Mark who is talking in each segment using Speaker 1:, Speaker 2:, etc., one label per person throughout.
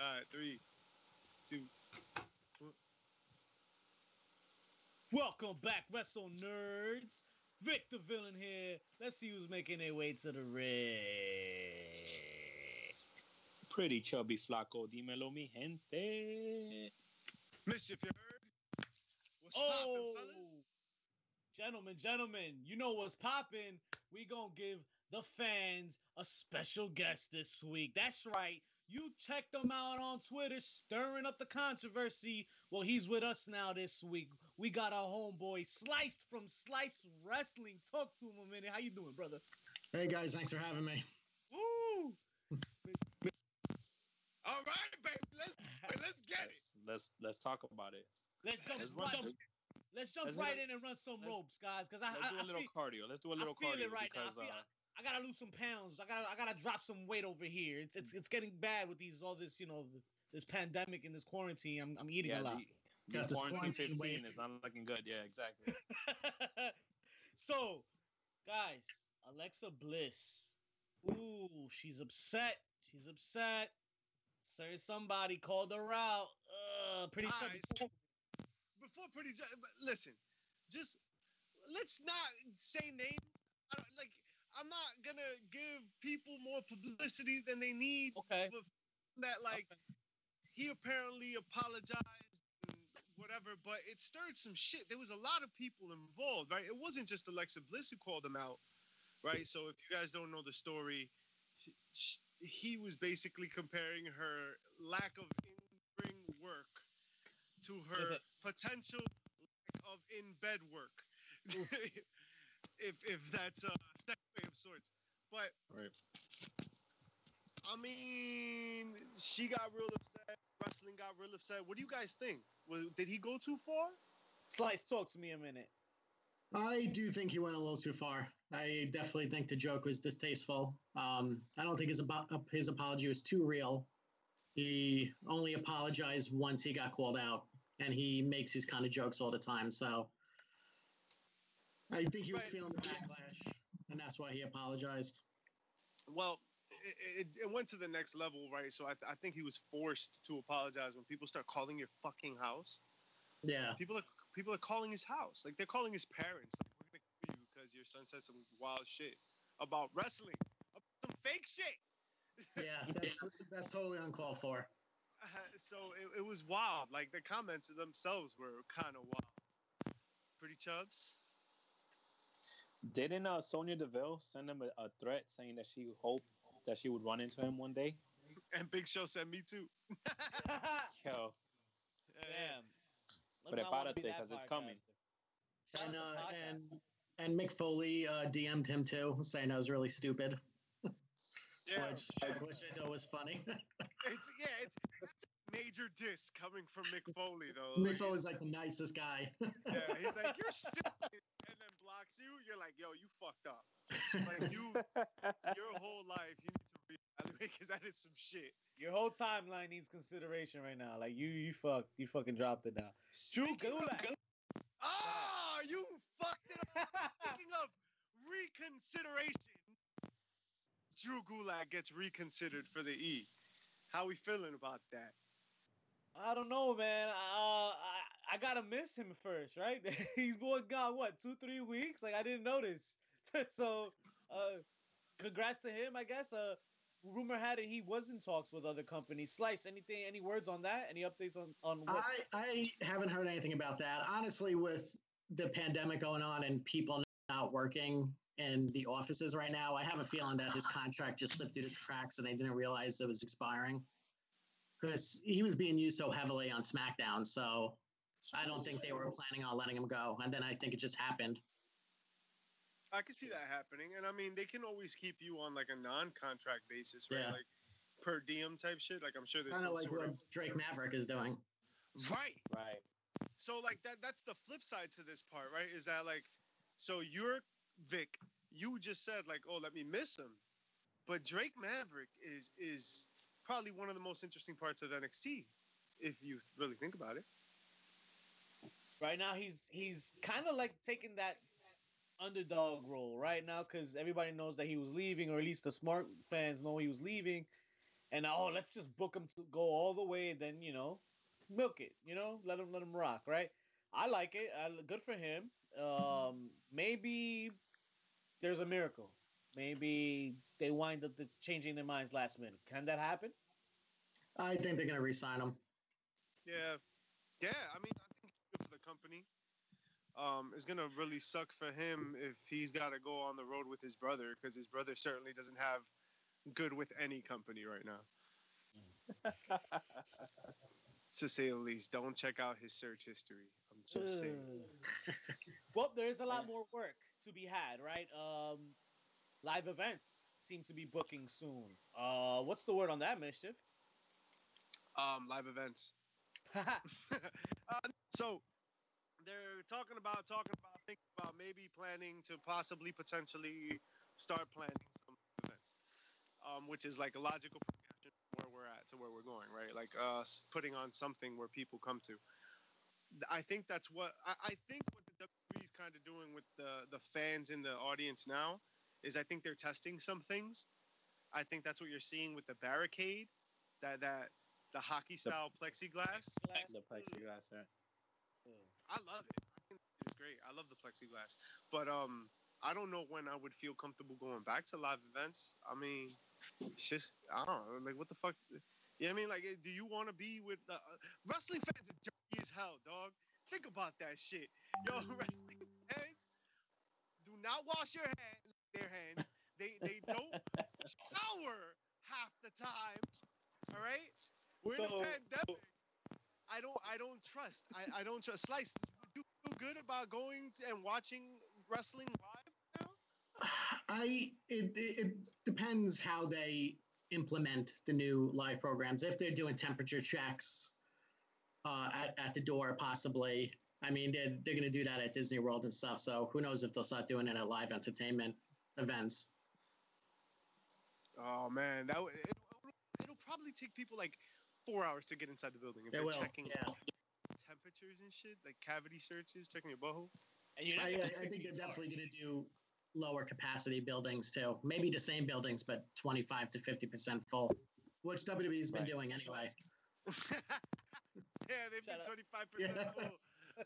Speaker 1: All right, three, two. one.
Speaker 2: Welcome back, Wrestle Nerds. Vic the villain here. Let's see who's making their way to the ring.
Speaker 3: Pretty chubby flaco, dímelo mi gente.
Speaker 1: Mischief, you heard? What's
Speaker 2: Oh,
Speaker 1: poppin', fellas?
Speaker 2: gentlemen, gentlemen, you know what's popping. We gonna give the fans a special guest this week. That's right. You checked him out on Twitter, stirring up the controversy. Well, he's with us now this week. We got our homeboy Sliced from Slice Wrestling. Talk to him a minute. How you doing, brother?
Speaker 4: Hey guys, thanks for having me.
Speaker 2: Woo!
Speaker 1: All right, baby. Let's let's get it.
Speaker 3: Let's, let's let's talk about it.
Speaker 2: Let's jump,
Speaker 3: Let's
Speaker 2: right,
Speaker 3: run-
Speaker 2: let's jump
Speaker 3: let's
Speaker 2: right
Speaker 3: do-
Speaker 2: in and run some ropes, guys. Because I,
Speaker 3: Let's
Speaker 2: I,
Speaker 3: do a
Speaker 2: I
Speaker 3: little
Speaker 2: feel-
Speaker 3: cardio. Let's do a little
Speaker 2: I feel
Speaker 3: cardio
Speaker 2: it right now. I,
Speaker 3: because
Speaker 2: feel,
Speaker 3: uh,
Speaker 2: I gotta lose some pounds. I gotta I gotta drop some weight over here. It's it's it's getting bad with these all this you know this pandemic and this quarantine. I'm I'm eating
Speaker 3: yeah,
Speaker 2: a lot.
Speaker 3: the, this
Speaker 4: this
Speaker 3: quarantine
Speaker 4: quarantine
Speaker 3: 15
Speaker 4: weight.
Speaker 3: is not looking good. Yeah, exactly.
Speaker 2: so, guys, Alexa Bliss. Ooh, she's upset. She's upset. Sir, somebody called her out. Uh, pretty
Speaker 1: All
Speaker 2: sure.
Speaker 1: right, so- Before pretty, ju- but listen, just let's not say names. I don't, like, I'm not gonna give people more publicity than they need.
Speaker 2: Okay.
Speaker 1: That, like,
Speaker 2: Okay.
Speaker 1: he apparently apologized and whatever, but it stirred some shit. There was a lot of people involved, right? It wasn't just Alexa Bliss who called him out, right? So if you guys don't know the story, he was basically comparing her lack of in-ring work to her potential lack of in-bed work. if if that's a segue of sorts, but
Speaker 3: right.
Speaker 1: I mean, she got real upset. Wrestling got real upset. What do you guys think? Was, did he go too far?
Speaker 2: Slice, talk to me a minute.
Speaker 4: I do think he went a little too far. I definitely think the joke was distasteful. Um, I don't think his abo- his apology was too real. He only apologized once he got called out, and he makes these kind of jokes all the time. So I think he was
Speaker 1: Right.
Speaker 4: feeling the backlash, and that's why he apologized.
Speaker 1: Well, it, it, it went to the next level, right? So I, I think he was forced to apologize when people start calling your fucking house.
Speaker 4: Yeah,
Speaker 1: People are people are calling his house, like they're calling his parents. Like we're gonna kill you because your son said some wild shit about wrestling, about some fake shit.
Speaker 4: yeah, that's that's totally uncalled for.
Speaker 1: Uh, so it, it was wild. Like the comments themselves were kind of wild. Pretty chubs.
Speaker 3: Didn't uh, Sonya Deville send him a, a threat saying that she hoped that she would run into him one day?
Speaker 1: And Big Show said me too.
Speaker 3: Yo,
Speaker 1: Yeah.
Speaker 2: Damn. Let me not wanna
Speaker 3: Prepárate,
Speaker 2: be that
Speaker 3: 'cause it's coming.
Speaker 2: podcaster.
Speaker 4: And uh, and and Mick Foley uh, DM'd him too, saying I was really stupid,
Speaker 1: Yeah.
Speaker 4: which which I thought was funny.
Speaker 1: It's yeah, it's that's a major diss coming from Mick Foley though.
Speaker 4: Mick Foley's like the nicest guy.
Speaker 1: yeah, he's like, You're stupid and you, you're like, yo, you fucked up. Like you your whole life you need to reevaluate because that is some shit.
Speaker 2: Your whole timeline needs consideration right now. Like you, you fuck, you fucking dropped it now. Drew
Speaker 1: Speaking of-
Speaker 2: Gulak.
Speaker 1: Ah, you fucked it up. Speaking of reconsideration, Drew Gulak gets reconsidered for the E. How we feeling about that?
Speaker 2: I don't know, man. Uh, I I gotta miss him first, right? He's boy gone what two, three weeks? Like I didn't notice. so, uh, congrats to him, I guess. Uh, rumor had it he was in talks with other companies. Slice, anything, any words on that? Any updates on on what?
Speaker 4: I, I haven't heard anything about that. Honestly, with the pandemic going on and people not working in the offices right now, I have a feeling that his contract just slipped through the cracks and they didn't realize it was expiring. Because he was being used so heavily on SmackDown. So I don't think they were planning on letting him go. And then I think it just happened.
Speaker 1: I can see that happening, and I mean they can always keep you on like a non-contract basis, right?
Speaker 4: Yeah.
Speaker 1: Like per diem type shit. Like I'm sure there's
Speaker 4: Kind of
Speaker 1: some
Speaker 4: like
Speaker 1: sort
Speaker 4: what
Speaker 1: of
Speaker 4: Drake Maverick is doing.
Speaker 1: right.
Speaker 3: right.
Speaker 1: So like that that's the flip side to this part, right? Is that like so you're Vic, you just said like, oh, let me miss him. But Drake Maverick is is probably one of the most interesting parts of NXT, if you really think about it.
Speaker 2: Right now, he's he's kind of like taking that underdog role right now because everybody knows that he was leaving, or at least the smart fans know he was leaving. and oh, let's just book him to go all the way, and then you know, milk it. You know, let him let him rock, right? I like it. I, good for him. Um, maybe there's a miracle. Maybe they wind up changing their minds last minute. Can that happen?
Speaker 4: I think they're going to re-sign him.
Speaker 1: Yeah, yeah. I mean, I think it's good for the company. Um, it's gonna really suck for him if he's got to go on the road with his brother because his brother certainly doesn't have good with any company right now. to say the least, don't check out his search history. I'm just saying.
Speaker 2: well, there's a lot more work to be had, right? Um, live events seem to be booking soon. Uh, what's the word on that, mischief?
Speaker 1: Um, live events. uh, so they're talking about talking about thinking about maybe planning to possibly potentially start planning some events, um, which is like a logical progression to where we're at to where we're going, right? Like us putting on something where people come to. I think that's what I, I think what the WWE is kind of doing with the the fans in the audience now is I think they're testing some things. I think that's what you're seeing with the barricade, that that the hockey style the, plexiglass.
Speaker 3: The plexiglass, right?
Speaker 1: I love it. I it's great. I love the plexiglass, but um, I don't know when I would feel comfortable going back to live events. I mean, it's just I don't know. Like, what the fuck? You know what I mean? Like, do you want to be with uh, wrestling fans? Are dirty as hell, dog. Think about that shit. Yo, wrestling fans do not wash your hands. Their hands. They they don't shower half the time. All right. We're so, in a pandemic. I don't I don't trust. I, I don't trust. Slice, do you feel good about going and watching wrestling live now?
Speaker 4: I it, it depends how they implement the new live programs. If they're doing temperature checks uh, at, at the door, possibly. I mean, they're, they're going to do that at Disney World and stuff. So who knows if they'll start doing it at live entertainment events.
Speaker 1: Oh man, that would, it, it'll probably take people like four hours to get inside the building. If
Speaker 4: they
Speaker 1: are
Speaker 4: will.
Speaker 1: checking
Speaker 4: yeah.
Speaker 1: temperatures and shit, like cavity searches, checking your butthole.
Speaker 4: I, I, think they're definitely going to do lower capacity buildings too. Maybe the same buildings, but 25 to 50% full, which WWE's been right. doing anyway.
Speaker 1: yeah, they've Shout been 25% yeah. full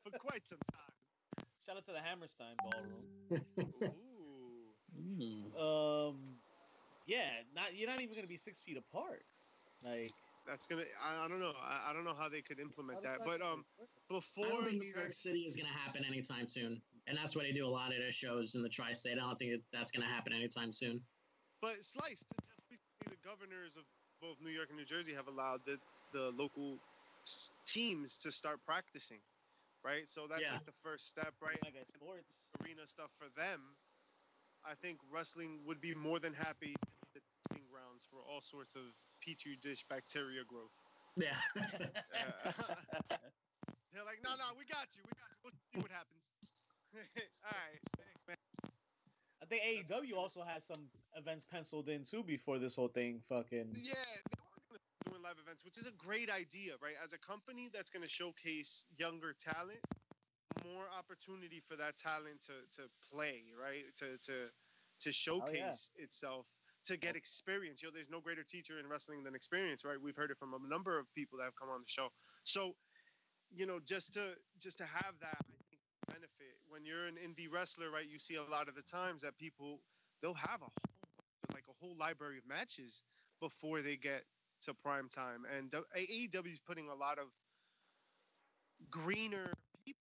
Speaker 1: for quite some time.
Speaker 2: Shout out to the Hammerstein Ballroom. Ooh. Um, yeah, not you're not even going to be six feet apart. Like
Speaker 1: that's gonna. I, I don't know. I, I, don't know how they could implement that. But um, before I
Speaker 4: don't think New York City is gonna happen anytime soon, and that's why they do a lot of their shows in the tri-state. I don't think that's gonna happen anytime soon.
Speaker 1: But sliced, just recently, the governors of both New York and New Jersey have allowed the the local teams to start practicing, right? So that's yeah. like the first step, right?
Speaker 2: Like a sports
Speaker 1: arena stuff for them. I think wrestling would be more than happy the testing grounds for all sorts of petri dish bacteria growth.
Speaker 4: Yeah.
Speaker 1: They're like, no, no, we got you. We got you. We'll see what happens. All right. Thanks, man.
Speaker 2: I think AEW also has some events penciled in too before this whole thing fucking.
Speaker 1: Yeah, they are going to doing live events, which is a great idea, right? As a company that's going to showcase younger talent, more opportunity for that talent to to play, right? To to to showcase oh, yeah. itself to get experience. You know, there's no greater teacher in wrestling than experience, right? We've heard it from a number of people that have come on the show. So, you know, just to just to have that, I think benefit when you're an indie wrestler, right? You see a lot of the times that people they'll have a whole like a whole library of matches before they get to prime time, and AEW is putting a lot of greener people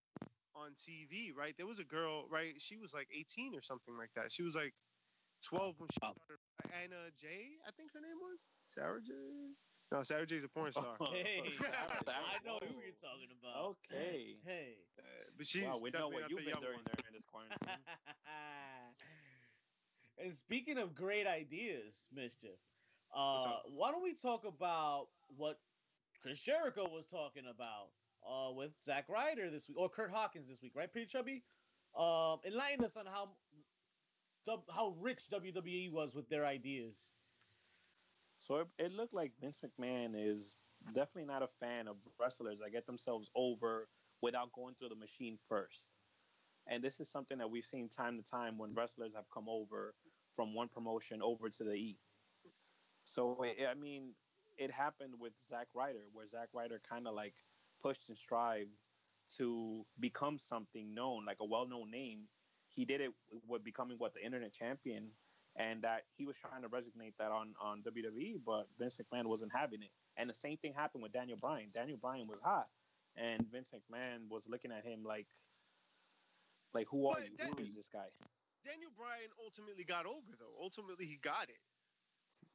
Speaker 1: on TV, right? There was a girl, right? She was like 18 or something like that. She was like 12 when she started Anna Jay, I think her name was Sarah J. No, Sarah J's a porn star.
Speaker 2: hey, I know who you're talking about.
Speaker 3: Okay.
Speaker 2: Hey.
Speaker 1: Uh, but she's wow, we know what you've been
Speaker 3: doing there in this quarantine.
Speaker 2: and speaking of great ideas, mischief, uh, why don't we talk about what Chris Jericho was talking about uh, with Zack Ryder this week, or Kurt Hawkins this week, right? Pretty chubby. Um, enlighten us on how how rich WWE was with their ideas.
Speaker 3: So it, it looked like Vince McMahon is definitely not a fan of wrestlers that get themselves over without going through the machine first. And this is something that we've seen time to time when wrestlers have come over from one promotion over to the E. So I mean, it happened with Zack Ryder, where Zack Ryder kind of like pushed and strived to become something known, like a well-known name. He did it with becoming what the internet champion, and that he was trying to resonate that on on WWE, but Vince McMahon wasn't having it. And the same thing happened with Daniel Bryan. Daniel Bryan was hot, and Vince McMahon was looking at him like, like who are
Speaker 1: But
Speaker 3: you?
Speaker 1: that-
Speaker 3: Who is this guy?
Speaker 1: Daniel Bryan ultimately got over though. Ultimately, he got it.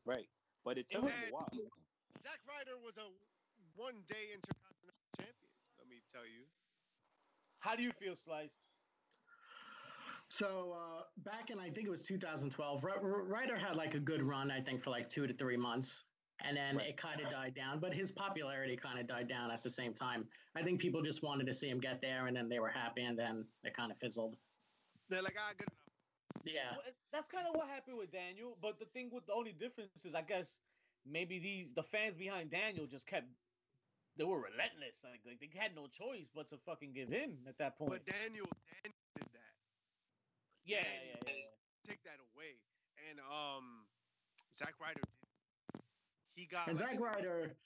Speaker 3: Right. But it took
Speaker 2: was-
Speaker 3: him a while.
Speaker 1: Zack Ryder was a one-day intercontinental champion. Let me tell you.
Speaker 2: How do you feel, Slice?
Speaker 4: So uh, back in I think it was 2012, R- R- Ryder had like a good run. I think for like two to three months, and then
Speaker 3: Right.
Speaker 4: it kind of died down. But his popularity kind of died down at the same time. I think people just wanted to see him get there, and then they were happy, and then it kind of fizzled.
Speaker 1: They're like, ah, good enough.
Speaker 4: Yeah,
Speaker 2: Well, that's kind of what happened with Daniel. But the thing with the only difference is, I guess maybe these the fans behind Daniel just kept they were relentless. Like, like they had no choice but to fucking give in at that point.
Speaker 1: But Daniel, Daniel did that.
Speaker 2: Yeah, yeah, yeah, yeah.
Speaker 1: Take that away. And um, Zack Ryder did. He got.
Speaker 4: and
Speaker 1: like,
Speaker 4: Zack Ryder.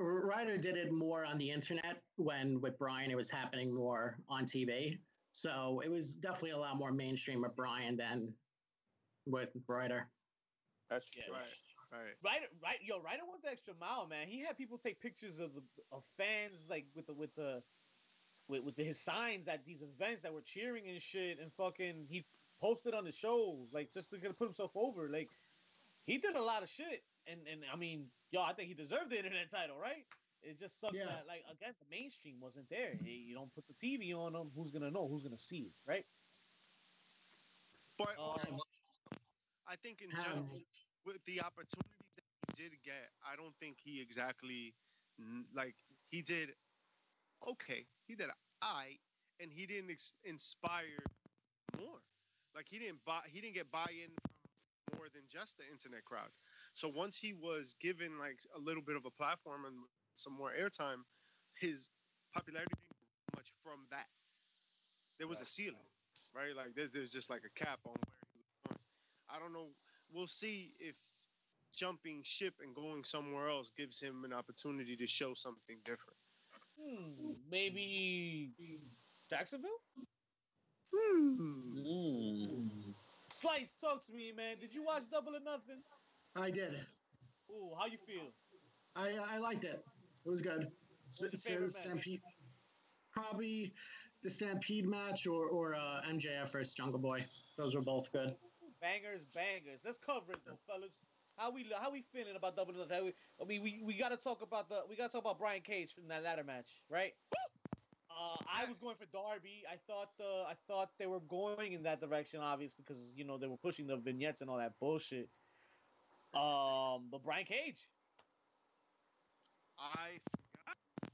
Speaker 4: Ryder did it more on the internet when with Bryan it was happening more on TV. So it was definitely a lot more mainstream with Bryan than with Ryder.
Speaker 3: That's
Speaker 2: Yeah.
Speaker 1: Right. Right.
Speaker 2: Ryder, right, yo, Ryder went the extra mile, man. He had people take pictures of the of fans like with the with the with, with his signs at these events that were cheering and shit, and fucking he posted on the show like just to put himself over. Like he did a lot of shit, and and I mean, yo, I think he deserved the internet title, right? It just sucks
Speaker 4: Yeah.
Speaker 2: that like again the mainstream wasn't there. Hey, You don't put the TV on him, who's gonna know? Who's gonna see it, right?
Speaker 1: But
Speaker 2: Uh,
Speaker 1: also, I think in
Speaker 4: Um,
Speaker 1: general, with the opportunities that he did get, I don't think he exactly like he did okay. He did I, and he didn't ex- inspire more. Like he didn't buy, he didn't get buy-in from more than just the internet crowd. So once he was given like a little bit of a platform and some more airtime, his popularity didn't grow much from that. There was a ceiling, right? Like there's there's just like a cap on where he was going. I don't know. We'll see if jumping ship and going somewhere else gives him an opportunity to show something different.
Speaker 2: Hmm, maybe Jacksonville.
Speaker 3: Mm.
Speaker 2: Slice, talk to me, man. Did you watch Double or Nothing?
Speaker 4: I did.
Speaker 2: Ooh, how you feel?
Speaker 4: I I liked it. It was good.
Speaker 2: What's
Speaker 4: S-
Speaker 2: favorite match?
Speaker 4: Stampede, probably the Stampede match or or uh, MJF versus Jungle Boy. Those were both good.
Speaker 2: Bangers, bangers. Let's cover it though, fellas. How we how we feeling about Double or Nothing? We- I mean, we, we got to talk about the we got to talk about Brian Cage from that ladder match, right? Uh, I was going for Darby. I thought the I thought they were going in that direction, obviously, because you know they were pushing the vignettes and all that bullshit. Um, but Brian Cage,
Speaker 1: I forgot.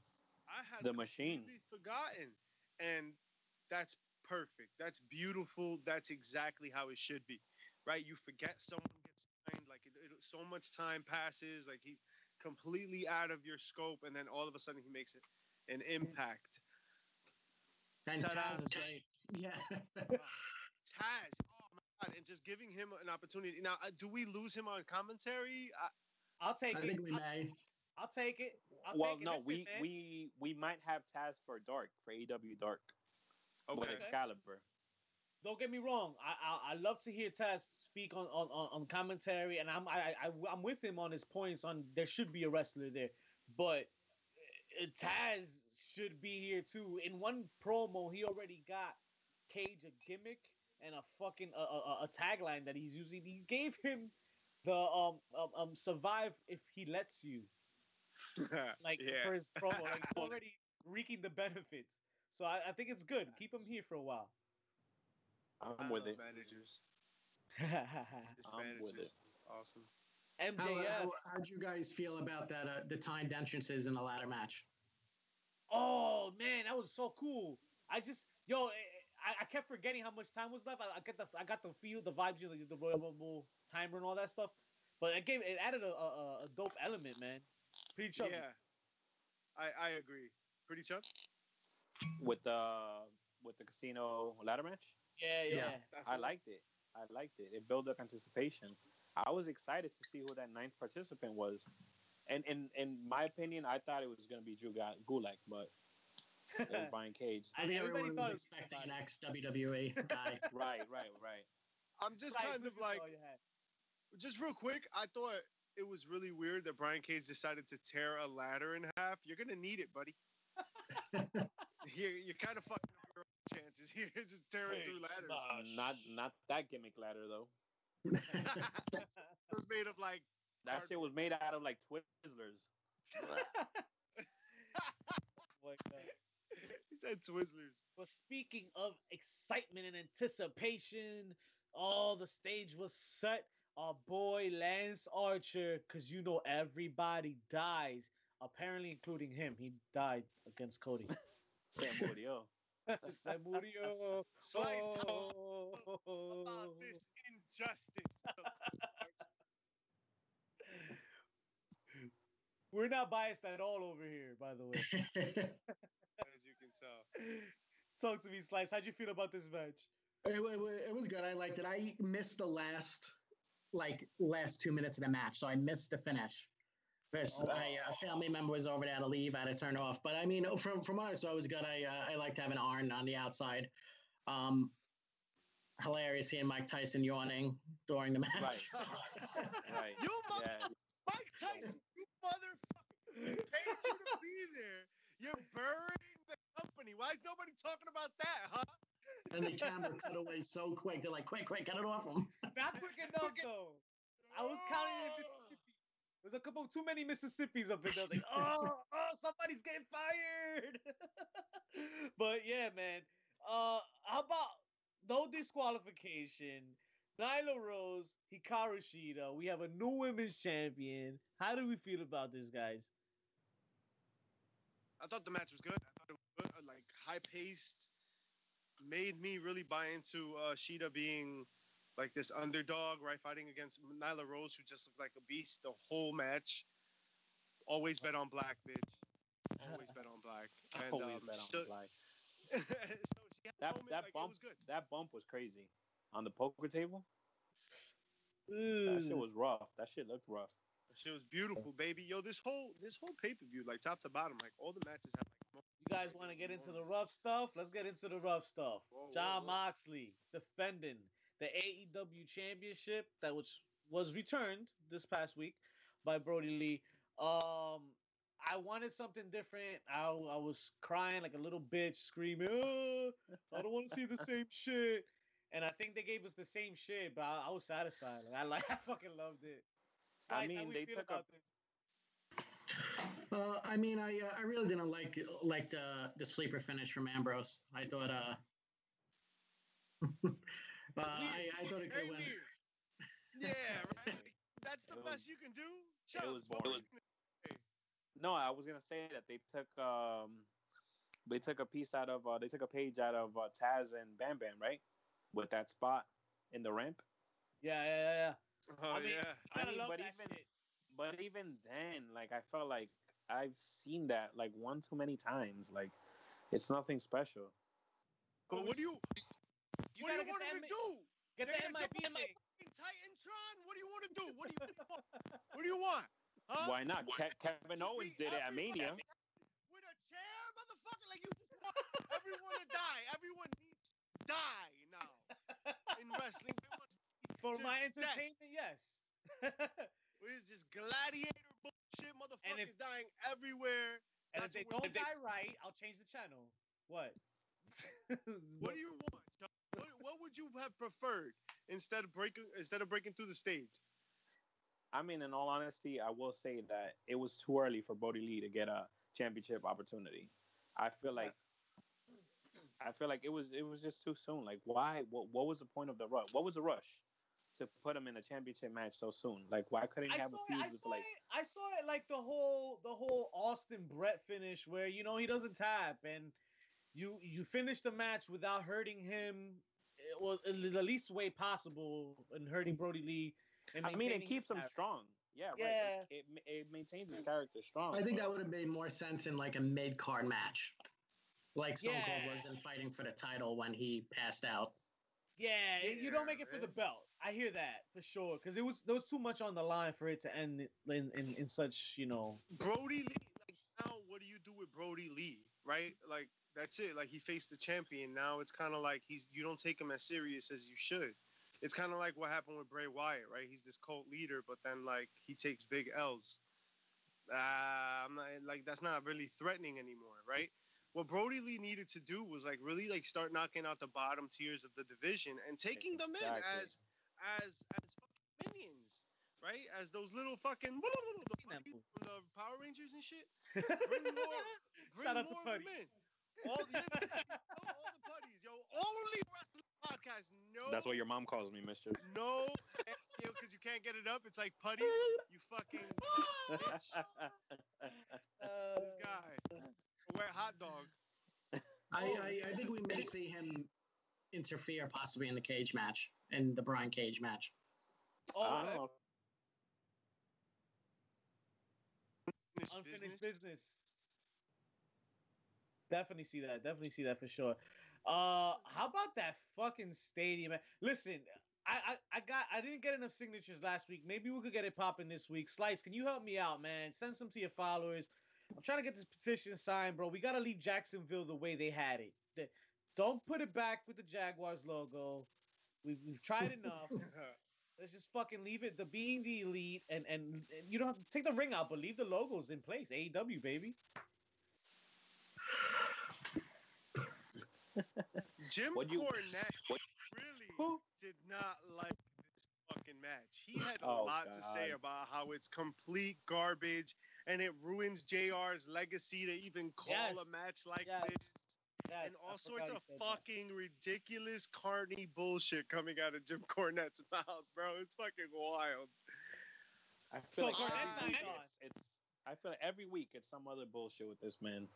Speaker 1: I had
Speaker 3: The machine.
Speaker 1: completely forgotten, and that's perfect. That's beautiful. That's exactly how it should be, right? You forget someone gets signed, like it, it, so much time passes, like he's completely out of your scope, and then all of a sudden he makes it an impact.
Speaker 4: And
Speaker 1: Ta-da.
Speaker 4: Taz is great. Yeah.
Speaker 1: Taz, oh my god, and just giving him an opportunity. Now, uh, do we lose him on commentary? I,
Speaker 2: I'll take
Speaker 4: I
Speaker 2: it.
Speaker 4: think we
Speaker 2: I'll,
Speaker 4: may.
Speaker 2: I'll take it. I'll
Speaker 3: well,
Speaker 2: take it.
Speaker 3: no,
Speaker 2: Listen,
Speaker 3: we
Speaker 2: man.
Speaker 3: we we might have Taz for Dark for AW Dark with
Speaker 1: okay.
Speaker 3: Excalibur.
Speaker 2: Don't get me wrong. I, I I love to hear Taz speak on on, on, commentary, and I'm I, I I'm with him on his points on there should be a wrestler there, but uh, Taz should be here too. In one promo, he already got Cage a gimmick and a fucking a, a, a tagline that he's using. He gave him the um um, um survive if he lets you like
Speaker 1: Yeah.
Speaker 2: for his promo. Like he's already reaping the benefits. So I, I think it's good. Keep him here for a while.
Speaker 3: I'm
Speaker 1: I
Speaker 3: with it.
Speaker 1: managers.
Speaker 3: I'm with
Speaker 1: managers. Awesome.
Speaker 4: How, uh, how, how'd you guys feel about that? Uh, the timed entrances in the ladder match.
Speaker 2: Oh man, that was so cool. I just yo, eh, eh, I, I kept forgetting how much time was left. I, I get the I got the feel, the vibes, you know, the Royal Rumble timer and all that stuff. But it gave it added a, a, a dope element, man. Pretty chubby.
Speaker 1: Yeah, I I agree. Pretty chunk.
Speaker 3: with the with the casino ladder match.
Speaker 2: Yeah, yeah.
Speaker 4: Yeah.
Speaker 3: I liked it. I liked it. It built up anticipation. I was excited to see who that ninth participant was. And in in my opinion, I thought it was gonna be Drew Gulak, but it was Brian Cage.
Speaker 4: I think
Speaker 2: Everybody
Speaker 4: everyone was expecting an
Speaker 2: Brian.
Speaker 4: ex WWE guy.
Speaker 3: right, right, right.
Speaker 1: I'm just
Speaker 2: Slice,
Speaker 1: kind of like,
Speaker 2: call you had?
Speaker 1: just real quick. I thought it was really weird that Brian Cage decided to tear a ladder in half. You're gonna need it, buddy. you're, you're kind of fucking up your own chances here, just tearing
Speaker 2: Hey,
Speaker 1: through ladders.
Speaker 2: Smash.
Speaker 3: Not not that gimmick ladder though.
Speaker 1: it was made of like
Speaker 3: That shit was made out of like Twizzlers.
Speaker 2: Like that.
Speaker 1: he said Twizzlers.
Speaker 2: But speaking of excitement and anticipation, all the stage was set. Our boy Lance Archer, because you know everybody dies, apparently including him. He died against Cody.
Speaker 3: Sam Murillo.
Speaker 2: Se murió.
Speaker 1: Sliced
Speaker 2: Oh.
Speaker 1: about this injustice.
Speaker 2: We're not biased at all over here, by the way.
Speaker 1: As you can tell.
Speaker 2: Talk to me, Slice. How'd you feel about this match?
Speaker 4: It, wa- wa- it was good. I liked it. I missed the last, like, last two minutes of the match, so I missed the finish. Because
Speaker 2: Oh.
Speaker 4: I, a family member was over there to leave. I had to turn off. But I mean, from from what I saw, it was good. I uh, I liked having Arn on the outside. Um, hilarious seeing Mike Tyson yawning during the match.
Speaker 3: Right. Right.
Speaker 1: You mother-
Speaker 3: Yeah.
Speaker 1: Mike Tyson, you motherfucker. Paid you to be there. You're burying the company. Why is nobody talking about that, huh?
Speaker 4: and the camera cut away so quick. They're like, quick, quick, cut it off him.
Speaker 2: Not quick enough, though. I was counting in Mississippi. There's a couple too many Mississippis up in there. Like, oh, oh, somebody's getting fired. but yeah, man. Uh, how about no disqualification? Nyla Rose, Hikaru Shida. We have a new women's champion. How do we feel about this, guys?
Speaker 1: I thought the match was good. I thought it was good, uh, like high paced. Made me really buy into uh, Shida being like this underdog, right? Fighting against Nyla Rose, who just looked like a beast the whole match. Always bet on black, bitch. Always bet on black. And,
Speaker 3: Always
Speaker 1: um,
Speaker 3: bet on
Speaker 1: so-
Speaker 3: black.
Speaker 1: so she had a
Speaker 3: That
Speaker 1: moment,
Speaker 3: that
Speaker 1: like,
Speaker 3: bump
Speaker 1: It was good.
Speaker 3: that bump was crazy. On the poker table, that shit
Speaker 2: Ooh.
Speaker 3: was rough. That shit looked rough.
Speaker 1: She was beautiful, baby. Yo, this whole this whole pay per view, like top to bottom, like all the matches have like.
Speaker 2: You guys want to get into the rough stuff? Let's get into the rough stuff.
Speaker 1: Whoa, whoa,
Speaker 2: John
Speaker 1: whoa.
Speaker 2: Moxley defending the AEW championship that was was returned this past week by Brodie Lee. Um, I wanted something different. I, I was crying like a little bitch, screaming, "Oh, I don't want to see the same shit. And I think they gave us the same shit, but I, I was satisfied. Like, I like, I fucking loved it.
Speaker 3: I mean, they
Speaker 2: feel
Speaker 3: took a-
Speaker 2: this?
Speaker 4: Uh, I mean, I uh, I really didn't like like the the sleeper finish from Ambrose. I thought uh, uh I, I thought it
Speaker 2: Very
Speaker 4: could win.
Speaker 2: weird.
Speaker 1: Yeah, right. That's the
Speaker 3: It
Speaker 1: best
Speaker 3: was-
Speaker 1: you can do.
Speaker 3: it was boring. No, I was gonna say that they took um they took a piece out of uh, they took a page out of uh, Taz and Bam Bam, right? With that spot in the ramp.
Speaker 2: Yeah, yeah, yeah, yeah.
Speaker 1: Oh
Speaker 2: I mean,
Speaker 1: yeah.
Speaker 3: I
Speaker 2: Gotta
Speaker 3: mean,
Speaker 2: love
Speaker 3: but
Speaker 2: that
Speaker 3: even
Speaker 2: shit.
Speaker 3: but even then, like I felt like I've seen that like one too many times. Like it's nothing special.
Speaker 1: But what do you
Speaker 2: You
Speaker 1: what do you want him to do?
Speaker 2: Get
Speaker 1: They're
Speaker 2: the
Speaker 1: gonna jump
Speaker 2: MIP
Speaker 1: on my fucking Titantron? What do you want to do? What do you, what do you want? What do you want? Huh?
Speaker 3: Why not? Ke- Kevin Owens did it at Mania.
Speaker 1: With a chair, motherfucker? Like you just want everyone to die. Everyone needs to die now in wrestling. They want to be
Speaker 2: For my
Speaker 1: dead.
Speaker 2: entertainment, yes.
Speaker 1: What is this gladiator bullshit? Motherfuckers
Speaker 2: if-
Speaker 1: dying everywhere.
Speaker 2: and
Speaker 1: That's
Speaker 2: if they don't die right, I'll change the channel. What?
Speaker 1: What do you want? Chuck? What, what would you have preferred instead of breaking instead of breaking through the stage?
Speaker 3: I mean, in all honesty, I will say that it was too early for Brodie Lee to get a championship opportunity. I feel like I feel like it was it was just too soon. Like, why? What, what was the point of the rush? What was the rush to put him in a championship match so soon? Like, why couldn't he have
Speaker 2: saw,
Speaker 3: a
Speaker 2: it,
Speaker 3: feud
Speaker 2: I,
Speaker 3: with
Speaker 2: saw
Speaker 3: like?
Speaker 2: it, I saw it like the whole the whole Austin Brett finish where you know he doesn't tap and you you finish the match without hurting him eh, well in the least way possible and hurting Brodie Lee. And
Speaker 3: I mean, it keeps him strong. Yeah, right.
Speaker 2: Yeah.
Speaker 3: It, it, it maintains his character strong.
Speaker 4: I think that would have made more sense in like a mid card match, like Stone
Speaker 2: Yeah.
Speaker 4: Cold was in fighting for the title when he passed out.
Speaker 2: Yeah, you don't make it for the belt. I hear that for sure because it was there was too much on the line for it to end in in, in such you know.
Speaker 1: Brodie Lee, like now, what do you do with Brody Lee, right? Like that's it. Like he faced the champion. Now it's kind of like he's you don't take him as serious as you should. It's kind of like what happened with Bray Wyatt, right? He's this cult leader, but then like he takes big L's. Uh, I'm not like that's not really threatening anymore, right? What Brodie Lee needed to do was like really like start knocking out the bottom tiers of the division and taking them in as as as fucking minions, right? As those little fucking the
Speaker 2: seen that
Speaker 1: puppies
Speaker 2: movie.
Speaker 1: from the Power Rangers and shit. Bring more, bring
Speaker 2: Shout out to
Speaker 1: more
Speaker 2: Putty.
Speaker 1: of them in. All, yeah, all, all the putties, yo. Only wrestling podcast. No,
Speaker 3: That's what your mom calls me, Mister.
Speaker 1: no, because you can't get it up. It's like putty. You fucking bitch.
Speaker 2: Uh,
Speaker 1: This guy. Wet hot dog.
Speaker 4: I, I, I think we may see him interfere possibly in the cage match, in the Brian Cage match.
Speaker 2: Oh,
Speaker 3: I don't know.
Speaker 1: Finished
Speaker 2: unfinished
Speaker 1: business.
Speaker 2: business. Definitely see that. Definitely see that for sure. Uh, how about that fucking stadium? Listen, I, I I got I didn't get enough signatures last week. Maybe we could get it popping this week. Slice, can you help me out, man? Send some to your followers. I'm trying to get this petition signed, bro. We gotta leave Jacksonville the way they had it. Don't put it back with the Jaguars logo. We've, we've tried enough. Let's just fucking leave it. The being the elite, and, and and you don't have to take the ring out, but leave the logos in place. AEW baby.
Speaker 1: Jim
Speaker 3: What you-
Speaker 1: Cornette
Speaker 3: what-
Speaker 1: really
Speaker 2: Who?
Speaker 1: did not like this fucking match. He had a
Speaker 3: Oh,
Speaker 1: lot to say about how it's complete garbage and it ruins JR's legacy to even call a match like
Speaker 2: Yes.
Speaker 1: this.
Speaker 2: Yes,
Speaker 1: and
Speaker 2: I
Speaker 1: all sorts of
Speaker 2: he said that.
Speaker 1: fucking ridiculous carny bullshit coming out of Jim Cornette's mouth, bro. It's fucking wild.
Speaker 3: I
Speaker 2: So
Speaker 3: like
Speaker 1: Cornette's
Speaker 3: every week it's, it's. I feel like every week it's some other bullshit with this man.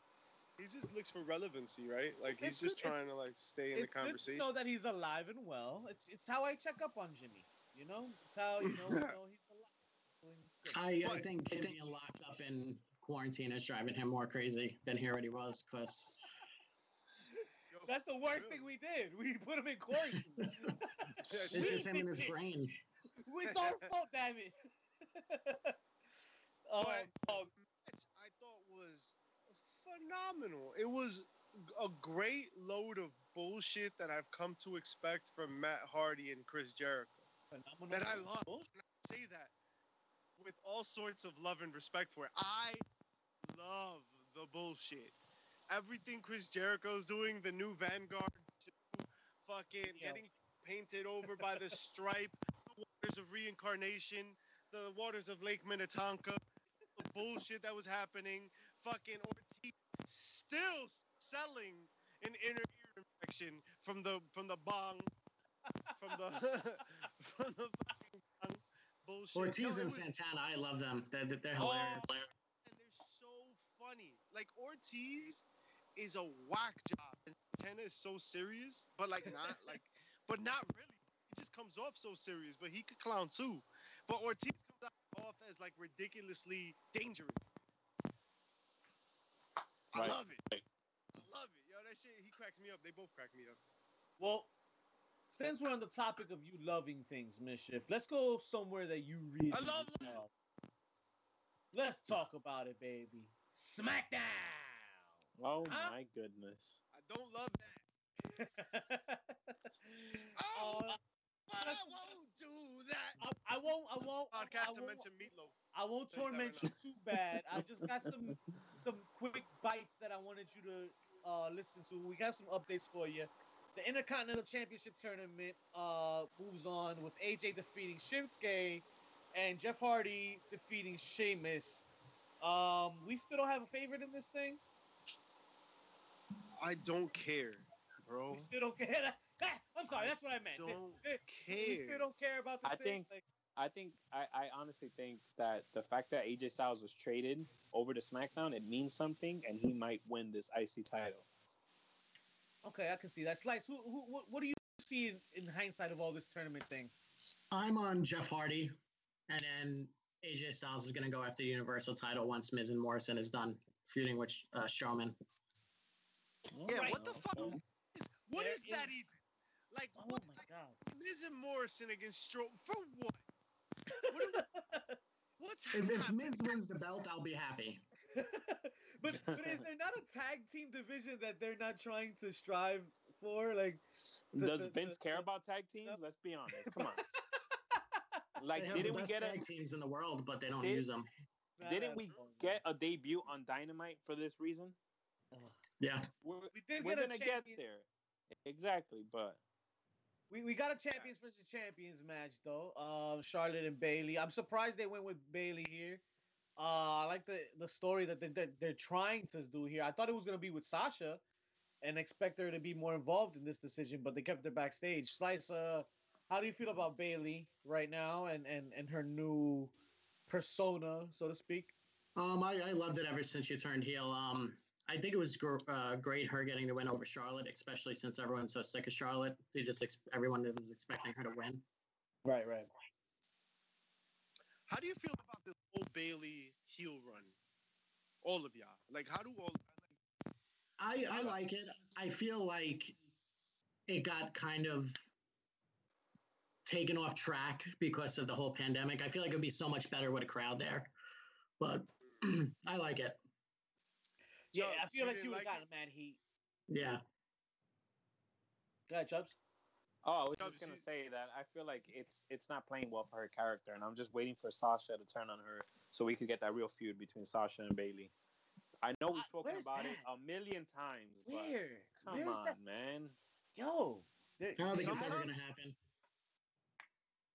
Speaker 1: He just looks for relevancy, right? Like he's
Speaker 2: It's
Speaker 1: just
Speaker 2: good-
Speaker 1: trying to like stay in the
Speaker 2: It's good to
Speaker 1: conversation.
Speaker 2: know that he's alive and well. It's it's how I check up on Jimmy. You know, it's how you know, you know he's alive. Good.
Speaker 4: I, I think getting locked up in quarantine is driving him more crazy than he already was. Because
Speaker 2: That's the worst
Speaker 1: really.
Speaker 2: thing we did. We put him in quarantine.
Speaker 4: It's just him in his brain.
Speaker 2: it's our fault, damn it. oh,
Speaker 1: But-
Speaker 2: dog.
Speaker 1: match I thought was phenomenal. It was a great load of bullshit that I've come to expect from Matt Hardy and Chris Jericho.
Speaker 2: Phenomenal.
Speaker 1: That I love.
Speaker 2: Bull-
Speaker 1: Say that with all sorts of love and respect for it. I love the bullshit. Everything Chris Jericho's doing, the new Vanguard, fucking
Speaker 2: Yeah.
Speaker 1: getting painted over by the stripe, the waters of reincarnation, the waters of Lake Minnetonka, the bullshit that was happening, fucking still selling an inner ear infection from the from the bong, from the from the fucking bong bullshit. No,
Speaker 4: Ortiz
Speaker 1: it
Speaker 4: and
Speaker 1: was-
Speaker 4: Santana, I love them. They're, they're
Speaker 1: Oh,
Speaker 4: hilarious.
Speaker 1: and they're so funny. Like Ortiz is a whack job, and Santana is so serious, but like not like, but not really. He just comes off so serious, but he could clown too. But Ortiz comes off as like ridiculously dangerous. I
Speaker 3: Right.
Speaker 1: love it. I love it. Yo, that shit. He cracks me up. They both crack me up.
Speaker 2: Well, since we're on the topic of you loving things, Mischief, let's go somewhere that you really
Speaker 1: I love
Speaker 2: love. Let's talk about it, baby. SmackDown.
Speaker 3: Oh
Speaker 2: Huh?
Speaker 3: my goodness.
Speaker 1: I don't love that. Oh,
Speaker 2: Uh,
Speaker 1: but I won't do that.
Speaker 2: I, I won't. I won't. I,
Speaker 1: Podcast to mention Meatloaf.
Speaker 2: I won't torment you too bad. I just got some some quick bites that I wanted you to uh, listen to. We got some updates for you. The Intercontinental Championship tournament uh, moves on with AJ defeating Shinsuke and Jeff Hardy defeating Sheamus. Um, we still don't have a favorite in this thing.
Speaker 1: I don't care, bro.
Speaker 2: We still don't care. I'm sorry, that's what I meant.
Speaker 1: Don't
Speaker 2: We still
Speaker 1: care.
Speaker 2: don't care about this
Speaker 3: I
Speaker 2: thing.
Speaker 3: think-
Speaker 2: Like,
Speaker 3: I think I, I honestly think that the fact that AJ Styles was traded over to SmackDown it means something, and he might win this IC title.
Speaker 2: okay, I can see that. Slice. Who, who, what, what do you see in, in hindsight of all this tournament thing?
Speaker 4: I'm on Jeff Hardy, and then AJ Styles is going to go after the Universal title once Miz and Morrison is done feuding with uh, Strowman.
Speaker 1: Yeah,
Speaker 2: Right.
Speaker 1: what the fuck? is- What
Speaker 2: There
Speaker 1: is that
Speaker 2: is-
Speaker 1: even? Like
Speaker 2: Oh
Speaker 1: what?
Speaker 2: my
Speaker 1: Like,
Speaker 2: god.
Speaker 1: Miz and Morrison against Strowman for what? what we- what's
Speaker 4: If, if? Miz wins the belt, I'll be happy.
Speaker 2: but but is there not a tag team division that they're not trying to strive for? Like, to-
Speaker 3: Does
Speaker 2: to-
Speaker 3: Vince
Speaker 2: to-
Speaker 3: care
Speaker 2: to-
Speaker 3: about tag teams? Let's be honest. Come on.
Speaker 4: They
Speaker 3: Like,
Speaker 4: have
Speaker 3: didn't we
Speaker 4: best
Speaker 3: get a
Speaker 4: tag teams in the world, but they don't
Speaker 3: Did-
Speaker 4: use them.
Speaker 2: Nah,
Speaker 3: didn't we
Speaker 2: fine.
Speaker 3: get a debut on Dynamite for this reason?
Speaker 4: Yeah.
Speaker 3: We're,
Speaker 2: We did
Speaker 3: we're
Speaker 2: get
Speaker 3: gonna get there. Exactly, but
Speaker 2: We, we got a champions versus champions match though. Uh, Charlotte and Bayley. I'm surprised they went with Bayley here. Uh, I like the the story that they, that they're trying to do here. I thought it was gonna be with Sasha, and expect her to be more involved in this decision, but they kept her backstage. Slice, uh, how do you feel about Bayley right now and and and her new persona, so to speak?
Speaker 4: Um, I, I loved it ever since she turned heel. Um, I think it was gr- uh, great her getting the win over Charlotte, especially since everyone's so sick of Charlotte. They just ex- everyone was expecting her to win.
Speaker 2: Right, right.
Speaker 1: How do you feel about this whole Bayley heel run? All of y'all. Like, how do all?
Speaker 4: Like, I I like it. I feel like it got kind of taken off track because of the whole pandemic. I feel like it'd be so much better with a crowd there, but I like it.
Speaker 2: Yeah,
Speaker 1: Chubbs,
Speaker 2: I feel like she
Speaker 1: didn't
Speaker 2: would have
Speaker 1: like
Speaker 2: gotten mad heat.
Speaker 4: Yeah.
Speaker 2: Go ahead, Chubbs.
Speaker 3: oh, I was
Speaker 1: Chubbs,
Speaker 3: just gonna
Speaker 1: you-
Speaker 3: say that I feel like it's it's not playing well for her character, and I'm just waiting for Sasha to turn on her so we could get that real feud between Sasha and Bayley. I know we've
Speaker 2: Uh,
Speaker 3: spoken
Speaker 2: where's
Speaker 3: about it a million times, but
Speaker 2: Where?
Speaker 3: come
Speaker 2: Where's
Speaker 3: on,
Speaker 2: that?
Speaker 3: man.
Speaker 2: Yo. there-
Speaker 4: I don't think it's ever gonna happen.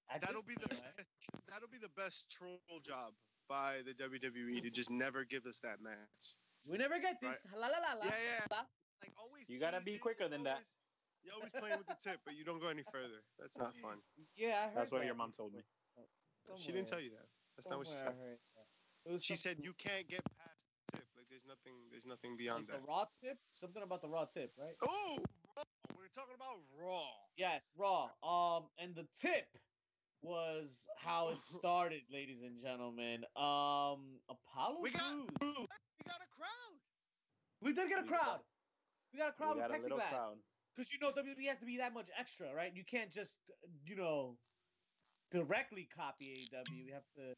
Speaker 2: at
Speaker 1: That'll be the
Speaker 2: right?
Speaker 1: that'll be the best troll job by the WWE to just never give us that match.
Speaker 2: We never get this. La la la la.
Speaker 1: Yeah, yeah.
Speaker 2: la.
Speaker 1: Like always.
Speaker 3: You gotta be quicker than that.
Speaker 1: You're always playing with the tip, but you don't go any further. That's not fun.
Speaker 2: Yeah, I heard
Speaker 3: That's what
Speaker 2: that
Speaker 3: your mom told me.
Speaker 2: before.
Speaker 1: She didn't tell you that. That's not what she
Speaker 2: somewhere
Speaker 1: said.
Speaker 2: I heard that. It was
Speaker 1: She said you can't get past the tip. Like there's nothing. There's nothing
Speaker 2: like
Speaker 1: beyond
Speaker 2: the
Speaker 1: that.
Speaker 2: raw tip. Something about the raw tip, right?
Speaker 1: Oh, raw. we're talking about raw.
Speaker 2: Yes, raw. Um, and the tip was how it started, ladies and gentlemen. Um, Apollo
Speaker 1: We got-
Speaker 2: Crews.
Speaker 1: We got a crowd.
Speaker 2: We did get a
Speaker 3: We got-
Speaker 2: crowd. We got a crowd
Speaker 3: we got
Speaker 2: with
Speaker 3: little
Speaker 2: plexiglass. Because you know WWE has to be that much extra, right? You can't just, you know, directly copy AEW. We have to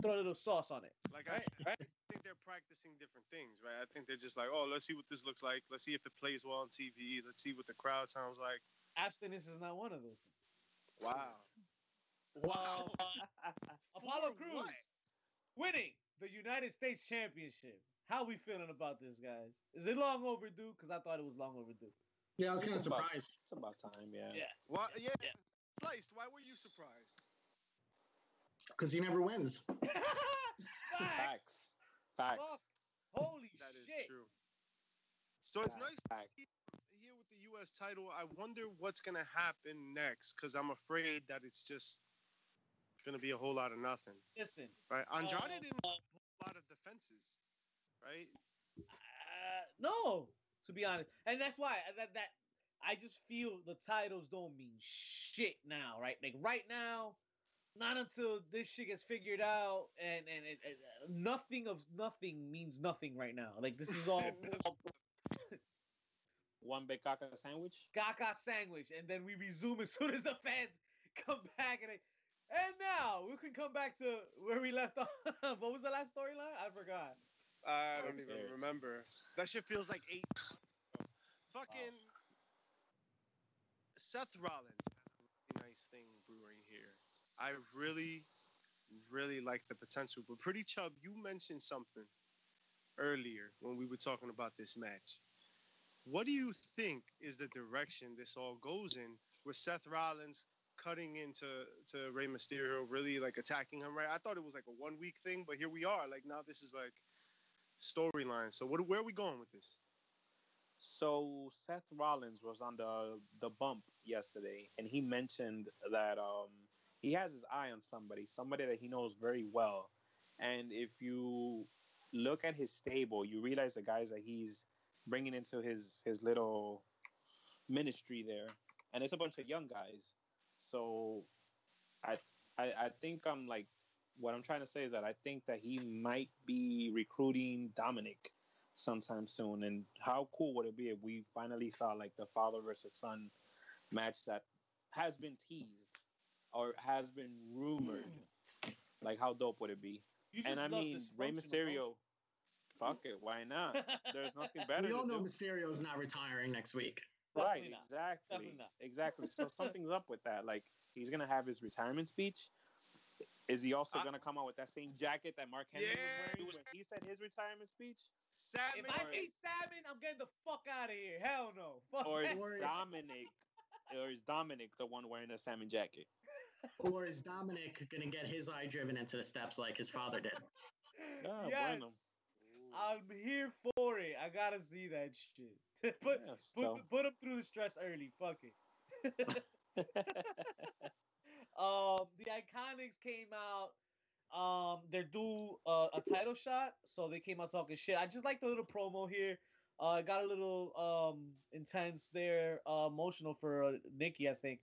Speaker 2: throw a little sauce on it.
Speaker 1: Like I
Speaker 2: Right,
Speaker 1: said,
Speaker 2: right.
Speaker 1: I think they're practicing different things, right? I think they're just like, oh, let's see what this looks like. Let's see if it plays well on TV. Let's see what the crowd sounds like.
Speaker 2: Abstinence is not one of those.
Speaker 1: Wow. Wow.
Speaker 2: Apollo Crews
Speaker 1: what?
Speaker 2: winning the United States Championship. How we feeling about this, guys? Is it long overdue? Because I thought it was long overdue.
Speaker 4: Yeah, I was kind of
Speaker 3: It's about-
Speaker 4: surprised.
Speaker 3: It's about time, yeah.
Speaker 2: Yeah.
Speaker 1: Why? Yeah.
Speaker 2: Yeah.
Speaker 1: Sliced. Why were you surprised?
Speaker 4: Because he never wins.
Speaker 2: Facts.
Speaker 3: Facts. Facts.
Speaker 2: Fuck. Holy
Speaker 1: That is
Speaker 2: shit.
Speaker 1: true. So it's nice
Speaker 3: fact.
Speaker 1: to see him here with the U.S. title. I wonder what's gonna happen next because I'm afraid that it's just gonna be a whole lot of nothing,
Speaker 2: Listen,
Speaker 1: right? Andrade
Speaker 2: Uh,
Speaker 1: didn't have a whole lot of defenses, right?
Speaker 2: uh, no, to be honest, and that's why uh, that that I just feel the titles don't mean shit now, right? Like right now, not until this shit gets figured out, and and it, it, uh, nothing of nothing means nothing right now. Like this is all
Speaker 3: One big caca sandwich.
Speaker 2: Gaga sandwich, and then we resume as soon as the fans come back, and they, and now we can come back to where we left off. what was the last storyline? I forgot.
Speaker 1: I don't
Speaker 3: Who
Speaker 1: even
Speaker 3: cares?
Speaker 1: remember. That shit feels like eight. months ago. Fucking Seth Rollins has a really nice thing brewing here. I really, really like the potential. But Pretty Chub, you mentioned something earlier when we were talking about this match. What do you think is the direction this all goes in with Seth Rollins cutting into to Rey Mysterio, really like attacking him, right? I thought it was like a one week thing, but here we are. Like now this is like storyline. So what where are we going with this?
Speaker 3: So Seth Rollins was on the the bump yesterday, and he mentioned that um he has his eye on somebody, somebody that he knows very well. And if you look at his stable, you realize the guys that he's bringing into his his little ministry there, and it's a bunch of young guys. So I I, I think I'm like what I'm trying to say is that I think that he might be recruiting Dominic sometime soon. And how cool would it be if we finally saw like the father versus son match that has been teased or has been rumored. Like, how dope would it be? And I mean, Rey Mysterio. Fuck it, why not? There's nothing better
Speaker 4: we all
Speaker 3: to
Speaker 4: know
Speaker 3: do.
Speaker 4: Mysterio's not retiring next week.
Speaker 3: Right,
Speaker 2: not.
Speaker 3: exactly. Exactly. So something's up with that. Like he's gonna have his retirement speech. Is he also
Speaker 1: I-
Speaker 3: gonna come out with that same jacket that Mark Henry
Speaker 1: Yeah,
Speaker 3: was wearing when he said his retirement speech?
Speaker 1: Salmon.
Speaker 2: If I see salmon, I'm getting the fuck out of here. Hell no. Fuck
Speaker 3: Or is
Speaker 2: that.
Speaker 4: Or-
Speaker 3: Dominic or is Dominic the one wearing the salmon jacket?
Speaker 4: Or is Dominic going to get his eye driven into the steps like his father did?
Speaker 3: Yeah,
Speaker 2: yes.
Speaker 3: bueno.
Speaker 2: I'm here for it. I gotta see that shit. put
Speaker 3: Yes,
Speaker 2: put
Speaker 3: so-
Speaker 2: put him through the stress early. Fuck it. Um, the Iconics came out. Um, they're due uh, a title shot, so they came out talking shit. I just like the little promo here. Uh, it got a little um intense there, uh, emotional for uh, Nikki, I think.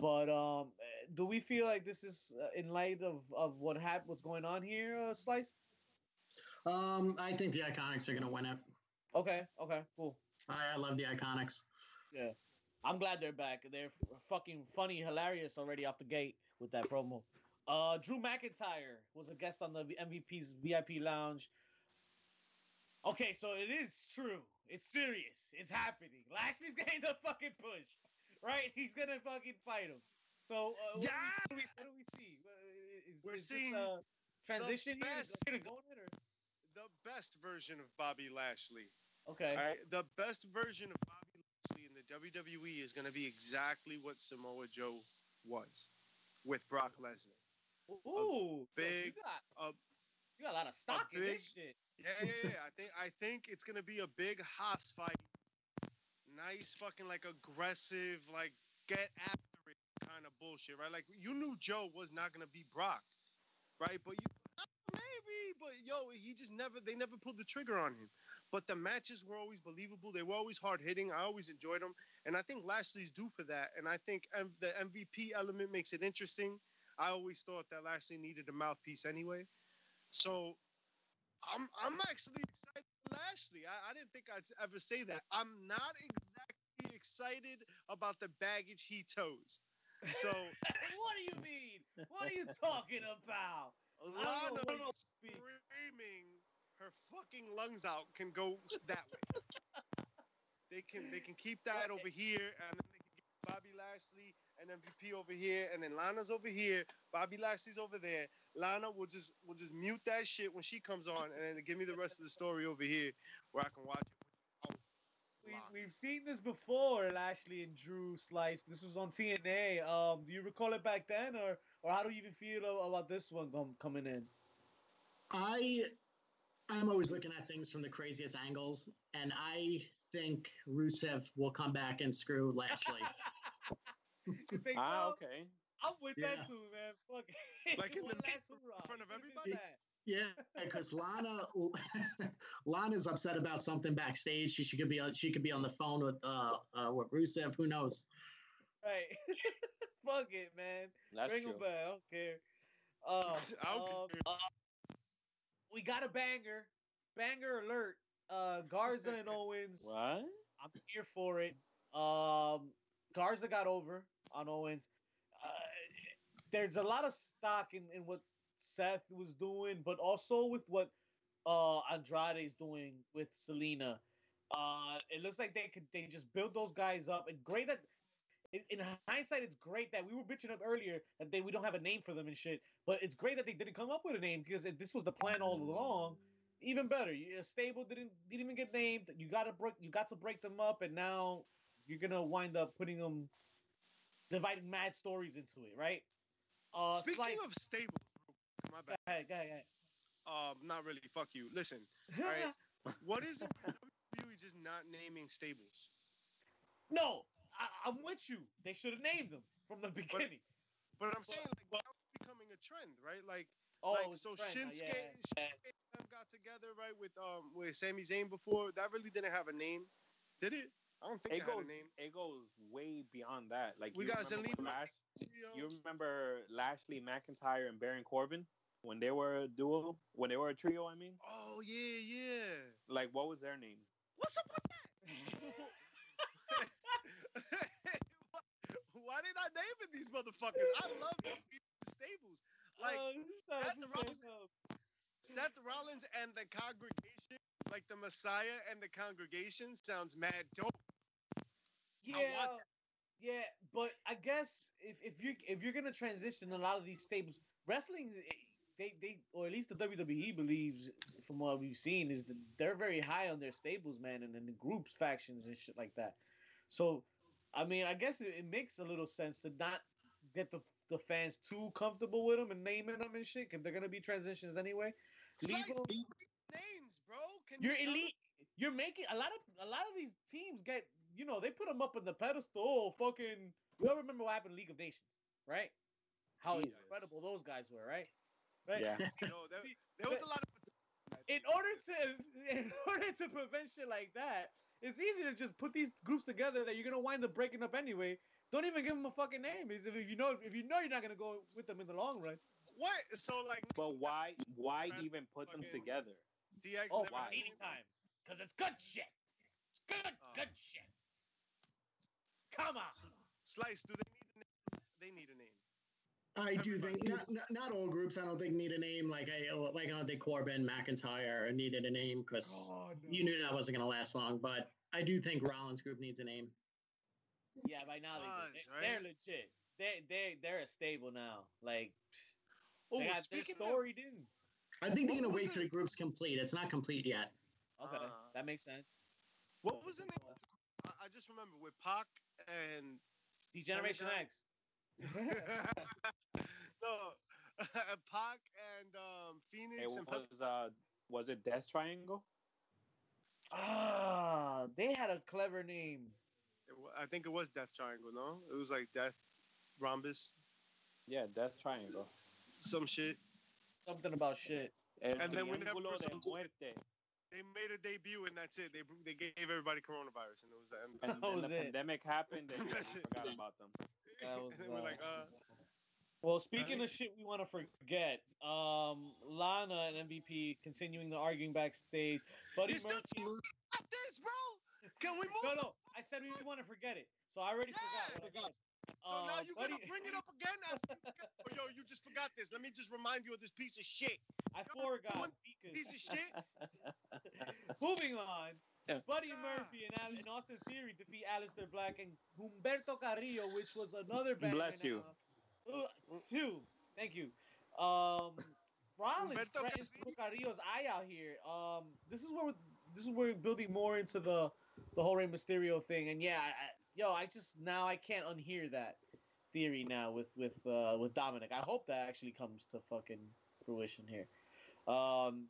Speaker 2: But um, eh, do we feel like this is uh, in light of of what happened, what's going on here, uh, Slice?
Speaker 4: Um, I think the Iconics are going to win it.
Speaker 2: Okay, okay, cool.
Speaker 4: I, I love the Iconics. Yeah.
Speaker 2: I'm glad they're back. They're f- fucking funny, hilarious already off the gate with that promo. Uh, Drew McIntyre was a guest on the MVP's VIP lounge. Okay, so it is true. It's serious. It's happening. Lashley's getting the fucking push, right? He's gonna fucking fight him. So uh, what, do we, what, do we, what do we see? Uh, Is,
Speaker 1: We're
Speaker 2: is this
Speaker 1: seeing
Speaker 2: a transition here? Is
Speaker 1: best-
Speaker 2: it going it or?
Speaker 1: Best version of Bobby Lashley.
Speaker 2: Okay.
Speaker 1: All right, the best version of Bobby Lashley in the WWE is going to be exactly what Samoa Joe was with Brock Lesnar.
Speaker 2: Ooh, so
Speaker 1: big-
Speaker 2: You got,
Speaker 1: a-
Speaker 2: you got a lot of stock in
Speaker 1: big-
Speaker 2: this shit.
Speaker 1: Yeah, yeah, yeah. I think I think it's gonna be a big hoss fight. Nice, fucking like aggressive, like get after it kind of bullshit, right? Like you knew Joe was not gonna be Brock, right? But you yo, he just never they never pulled the trigger on him. But the matches were always believable. They were always hard hitting. I always enjoyed them, and I think Lashley's due for that. And I think M- the MVP element makes it interesting. I always thought that Lashley needed a mouthpiece anyway. So I'm I'm actually excited for Lashley. I, I didn't think I'd ever say that. I'm not exactly excited about the baggage he tows. So
Speaker 2: what do you mean? What are you talking about? I don't know
Speaker 1: Lana
Speaker 2: what you speak.
Speaker 1: screaming her fucking lungs out can go that way. they can they can keep that over here, and then they can get Bobby Lashley and MVP over here, and then Lana's over here. Bobby Lashley's over there. Lana will just will just mute that shit when she comes on, and then give me the rest of the story over here where I can watch it. Oh,
Speaker 2: we, we've seen this before, Lashley and Drew Slice. This was on TNA. Um, do you recall it back then, or or how do you even feel about this one com- coming in?
Speaker 4: I I'm always looking at things from the craziest angles, and I think Rusev will come back and screw Lashley.
Speaker 2: You think
Speaker 3: Ah,
Speaker 2: so?
Speaker 3: okay.
Speaker 2: I'm with
Speaker 4: Yeah.
Speaker 2: that too, man. Fuck it.
Speaker 1: Like in
Speaker 2: One
Speaker 1: the
Speaker 2: last
Speaker 1: in front of everybody?
Speaker 4: yeah, because Lana Lana's upset about something backstage. She, she could be on she could be on the phone with uh, uh with Rusev. Who knows?
Speaker 2: Right. Fuck it, man.
Speaker 3: That's
Speaker 2: Ring
Speaker 3: true.
Speaker 2: a bell. I don't care. Uh,
Speaker 1: I don't
Speaker 2: um,
Speaker 1: care.
Speaker 2: uh, we got a banger. Banger alert. Uh, Garza and Owens.
Speaker 3: What?
Speaker 2: I'm here for it. Um, Garza got over on Owens. Uh, there's a lot of stock in, in what Seth was doing, but also with what uh Andrade is doing with Zelina. Uh, it looks like they could they just build those guys up. And great that in, in hindsight, it's great that we were bitching up earlier that they we don't have a name for them and shit. But it's great that they didn't come up with a name because if this was the plan all along. Even better, your stable didn't didn't even get named. You got to break you got to break them up, and now you're gonna wind up putting them dividing mad stories into it, right? Uh,
Speaker 1: Speaking
Speaker 2: Slice-
Speaker 1: of stable, my
Speaker 2: go
Speaker 1: bad.
Speaker 2: ahead, go ahead,
Speaker 1: Um, not really. Fuck you. Listen,
Speaker 2: go ahead.
Speaker 1: right. what is it? WWE just not naming stables.
Speaker 2: no, I, I'm with you. They should have named them from the beginning.
Speaker 1: But I'm saying like now it's becoming a trend, right? Like,
Speaker 2: oh,
Speaker 1: like so
Speaker 2: trend,
Speaker 1: Shinsuke,
Speaker 2: yeah.
Speaker 1: Shinsuke got together, right, with um with Sami Zayn before. That really didn't have a name, did it? I don't think
Speaker 3: It
Speaker 1: it, had
Speaker 3: goes.
Speaker 1: a name.
Speaker 3: It goes way beyond that. Like
Speaker 1: We
Speaker 3: you
Speaker 1: got
Speaker 3: remember
Speaker 1: Zelina.
Speaker 3: Lash, you remember Lashley McIntyre and Baron Corbin when they were a duo, when they were a trio. I mean,
Speaker 1: Oh yeah, yeah.
Speaker 3: like what was their name?
Speaker 1: What's up with that? Motherfuckers. I love these stables. Like
Speaker 2: Oh,
Speaker 1: Seth Rollins- Seth Rollins and the congregation, like the Messiah and the congregation, sounds mad dope.
Speaker 2: Yeah, yeah, but I guess if if you if you're gonna transition a lot of these stables, wrestling, eh, they they or at least the WWE believes, from what we've seen, is that they're very high on their stables, man, and in the groups, factions, and shit like that. So, I mean, I guess it, it makes a little sense to not get the the fans too comfortable with them and naming them and shit. If they're gonna be transitions anyway, leave them.
Speaker 1: names, bro. Can you
Speaker 2: You're
Speaker 1: tell us?
Speaker 2: elite. You're making a lot of a lot of these teams get you know they put them up on the pedestal. Oh, fucking. We all remember what happened in League of Nations, right? How
Speaker 3: Jesus.
Speaker 2: incredible those guys were, right? Right.
Speaker 3: Yeah.
Speaker 1: Yo, there, there was a lot of.
Speaker 2: In order to in order to prevent shit like that, it's easy to just put these groups together that you're gonna wind up breaking up anyway. Don't even give them a fucking name. Is if you know if you know you're not gonna go with them in the long run.
Speaker 1: What? So like.
Speaker 3: But why? Why even put them together?
Speaker 1: DX
Speaker 2: Oh,
Speaker 1: never
Speaker 3: why?
Speaker 1: had a
Speaker 2: anytime, because it's good shit. It's good,
Speaker 1: Oh.
Speaker 2: good shit. Come on.
Speaker 1: Slice. Do they need a name? They need a name.
Speaker 4: I do think not, not, not all groups. I don't think need a name. Like I like I don't think Corbin McIntyre needed a name because
Speaker 2: Oh,
Speaker 4: you knew that wasn't going to last long. But I do think Rollins Group needs a name.
Speaker 2: Yeah, by now they,
Speaker 1: Does,
Speaker 2: they, they're
Speaker 1: right?
Speaker 2: legit. They they they're a stable now. Like
Speaker 1: Oh,
Speaker 2: they got
Speaker 1: speaking
Speaker 2: their
Speaker 1: of.
Speaker 2: storied in.
Speaker 4: I think they're going to wait till the group's complete. It's not complete yet.
Speaker 2: Okay,
Speaker 1: Ah.
Speaker 2: that makes sense.
Speaker 1: What was the name? of the- I, I just remember with Pac and
Speaker 2: Degeneration
Speaker 1: Every
Speaker 2: X.
Speaker 1: no, Pac and um, Fénix
Speaker 3: It
Speaker 1: and
Speaker 3: was uh, was it Death Triangle?
Speaker 2: Ah, they had a clever name.
Speaker 1: It I think it was Death Triangle. No, it was like Death Rhombus,
Speaker 3: Yeah, Death Triangle.
Speaker 1: some shit.
Speaker 2: Something about shit.
Speaker 3: El
Speaker 1: And then we never
Speaker 3: Triángulo de
Speaker 1: pursued.
Speaker 3: Muerte.
Speaker 1: They made a debut and that's it. They they gave everybody coronavirus and it was the end.
Speaker 3: And
Speaker 2: That
Speaker 3: then
Speaker 2: was
Speaker 3: the
Speaker 2: it.
Speaker 3: pandemic happened and we
Speaker 1: it.
Speaker 3: forgot about them.
Speaker 2: That was,
Speaker 1: and then we're
Speaker 2: uh,
Speaker 1: like, uh,
Speaker 2: Well, speaking of shit we want to forget, um, Lana and MVP continuing the arguing backstage. Buddy
Speaker 1: You still
Speaker 2: Murphy.
Speaker 1: Stop this, bro. Can we move?
Speaker 2: No, no, I said we want to forget it, so I already
Speaker 1: Yeah.
Speaker 2: forgot what it was.
Speaker 1: So now
Speaker 2: Uh,
Speaker 1: you're
Speaker 2: Buddy-
Speaker 1: gonna bring it up again? After you oh, yo, you just forgot this. Let me just remind you of this piece of shit.
Speaker 2: I forgot.
Speaker 1: doing
Speaker 2: because-
Speaker 1: Piece of shit.
Speaker 2: Moving on. Buddy
Speaker 1: Yeah.
Speaker 2: Murphy and, Al- and Austin Theory defeat Aleister Black and Humberto Carrillo, which was another banger.
Speaker 3: Bless you.
Speaker 2: now. Two. Thank you. Um, Rollins threatens Carrillo's eye out here. Um, this is where we're, this is where we're building more into the the whole Rey Mysterio thing. And yeah, I, yo, I just now I can't unhear that theory now with with uh, with Dominic. I hope that actually comes to fucking fruition here. Um,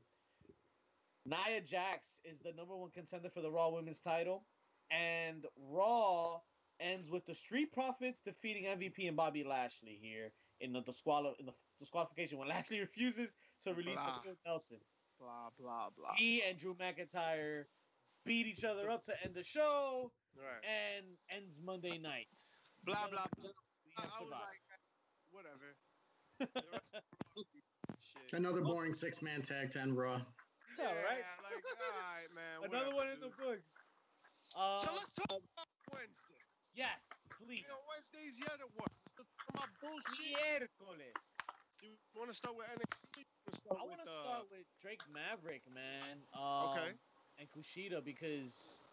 Speaker 2: Nia Jax is the number one contender for the Raw Women's title, and Raw ends with the Street Profits defeating MVP and Bobby Lashley here in the, disqual- in the disqualification when Lashley refuses to release
Speaker 1: Blah.
Speaker 2: full nelson.
Speaker 1: Blah blah blah.
Speaker 2: He and Drew McIntyre beat each other up to end the show
Speaker 1: Right.
Speaker 2: and ends Monday night.
Speaker 1: Blah blah blah. I, I was like, whatever. The rest of the shit.
Speaker 4: Another boring six man tag ten Raw.
Speaker 1: Yeah,
Speaker 2: Yeah, right?
Speaker 1: like, all right, man.
Speaker 2: Another
Speaker 1: whatever,
Speaker 2: one in the
Speaker 1: dude.
Speaker 2: books. Uh,
Speaker 1: So let's talk about Wednesday.
Speaker 2: Yes, please.
Speaker 1: You know, Wednesdays what? Let's talk about bullshit.
Speaker 2: Miércoles.
Speaker 1: You want to start with NXT? Wanna
Speaker 2: I want to
Speaker 1: uh,
Speaker 2: start with Drake Maverick, man. Um,
Speaker 1: Okay.
Speaker 2: And Kushida because,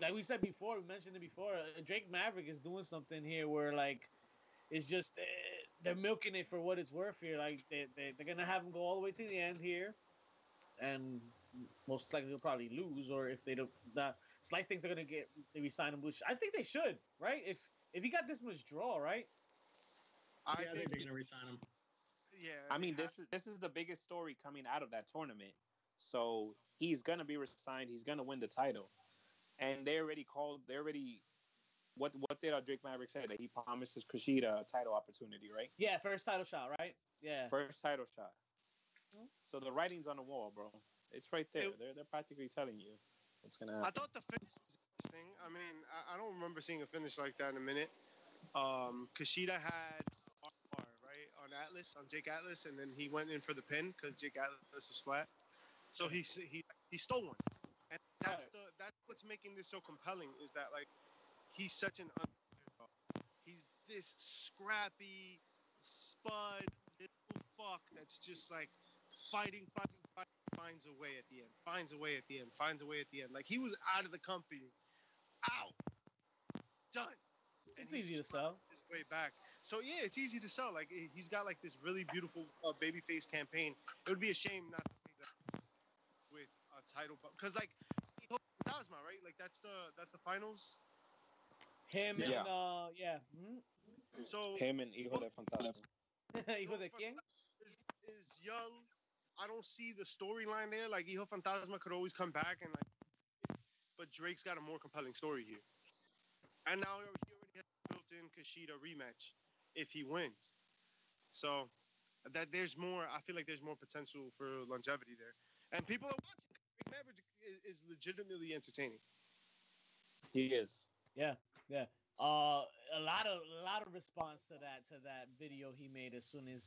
Speaker 2: like we said before, we mentioned it before. Uh, Drake Maverick is doing something here where like it's just uh, they're milking it for what it's worth here. Like they, they they're gonna have him go all the way to the end here, and most likely they'll probably lose. Or if they don't, the Slice thinks they're gonna get they resign him, which I think they should, right? If if he got this much draw, right?
Speaker 1: I
Speaker 4: yeah, think
Speaker 1: think,
Speaker 4: they're going to resign him.
Speaker 1: yeah.
Speaker 3: I mean,
Speaker 1: they
Speaker 3: this is this is the biggest story coming out of that tournament. So he's gonna be resigned. He's gonna win the title, and they already called. They already. What what did uh, Drake Maverick say that he promised promises Kushida a title opportunity, right?
Speaker 2: Yeah, first title shot, right? Yeah.
Speaker 3: First title shot.
Speaker 2: Mhm.
Speaker 3: So the writing's on the wall, bro. It's right there.
Speaker 1: It-
Speaker 3: they're they're practically telling you what's gonna
Speaker 1: I thought the finish was interesting. I mean, I, I don't remember seeing a finish like that in a minute. Um, Kushida had R right on Atlas on Jake Atlas, and then he went in for the pin because Jake Atlas was flat. So he s- he he stole one, and that's
Speaker 2: Right.
Speaker 1: the that's what's making this so compelling is that like he's such an underdog. He's this scrappy spud little fuck that's just like fighting, fighting, fighting, finds a way at the end, finds a way at the end, finds a way at the end. Like he was out of the company, out, done. And
Speaker 2: It's easy to sell.
Speaker 1: his way back. So yeah, it's easy to sell. Like he- he's got like this really beautiful uh, babyface campaign. It would be a shame not to take that with a title, because like he holds Fantasma, right? Like that's the that's the finals.
Speaker 2: Him
Speaker 3: Yeah.
Speaker 2: and uh, yeah. Hmm?
Speaker 1: So
Speaker 3: Him and Hijo de Fantasma.
Speaker 2: Hijo de quién?
Speaker 1: is, is young. I don't see the storyline there. Like Hijo Fantasma could always come back and like, but Drake's got a more compelling story here. And now he already has a built-in Kushida rematch if he wins. So that there's more. I feel like there's more potential for longevity there, and people are watching. Maverick is, is legitimately entertaining.
Speaker 3: He is.
Speaker 2: Yeah, yeah. Uh, a lot of a lot of response to that to that video he made as soon as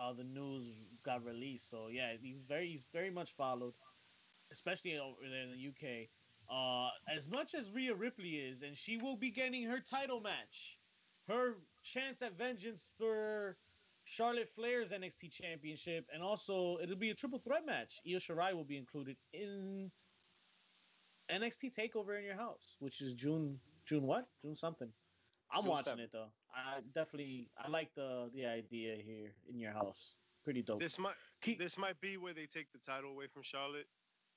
Speaker 2: uh, the news got released. So yeah, he's very he's very much followed, especially over there in the UK. Uh, as much as Rhea Ripley is, and she will be getting her title match, her chance at vengeance for Charlotte Flair's NXT Championship, and also it'll be a triple threat match. Io Shirai will be included in NXT Takeover in your house, which is June June what? June something. I'm
Speaker 3: June
Speaker 2: watching
Speaker 3: 7th.
Speaker 2: it though. I definitely I like the the idea here in your house. Pretty dope.
Speaker 1: This might
Speaker 2: Keep-
Speaker 1: this might be where they take the title away from Charlotte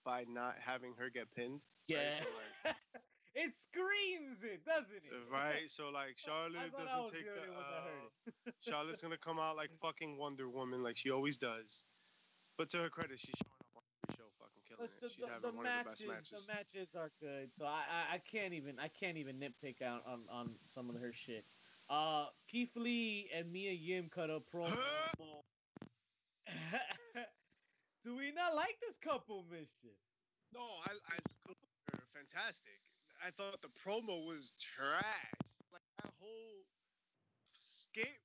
Speaker 1: by not having her get pinned.
Speaker 2: yeah,
Speaker 1: so, like-
Speaker 2: it screams it, doesn't it?
Speaker 1: Right, so like Charlotte
Speaker 2: thought I was
Speaker 1: doesn't take
Speaker 2: the
Speaker 1: the. Uh, Charlotte's gonna come out like fucking Wonder Woman, like she always does. But to her credit, she's showing up on every show, fucking killing
Speaker 2: Plus,
Speaker 1: it. She's
Speaker 2: the,
Speaker 1: having
Speaker 2: the
Speaker 1: one of the best matches.
Speaker 2: the matches are good, so I, I I can't even I can't even nitpick out on on some of her shit. Uh, Keith Lee and Mia Yim cut a promo. Do we not like this couple, mission?
Speaker 1: No, I, I they're fantastic. I thought the promo was trash. Like that whole skit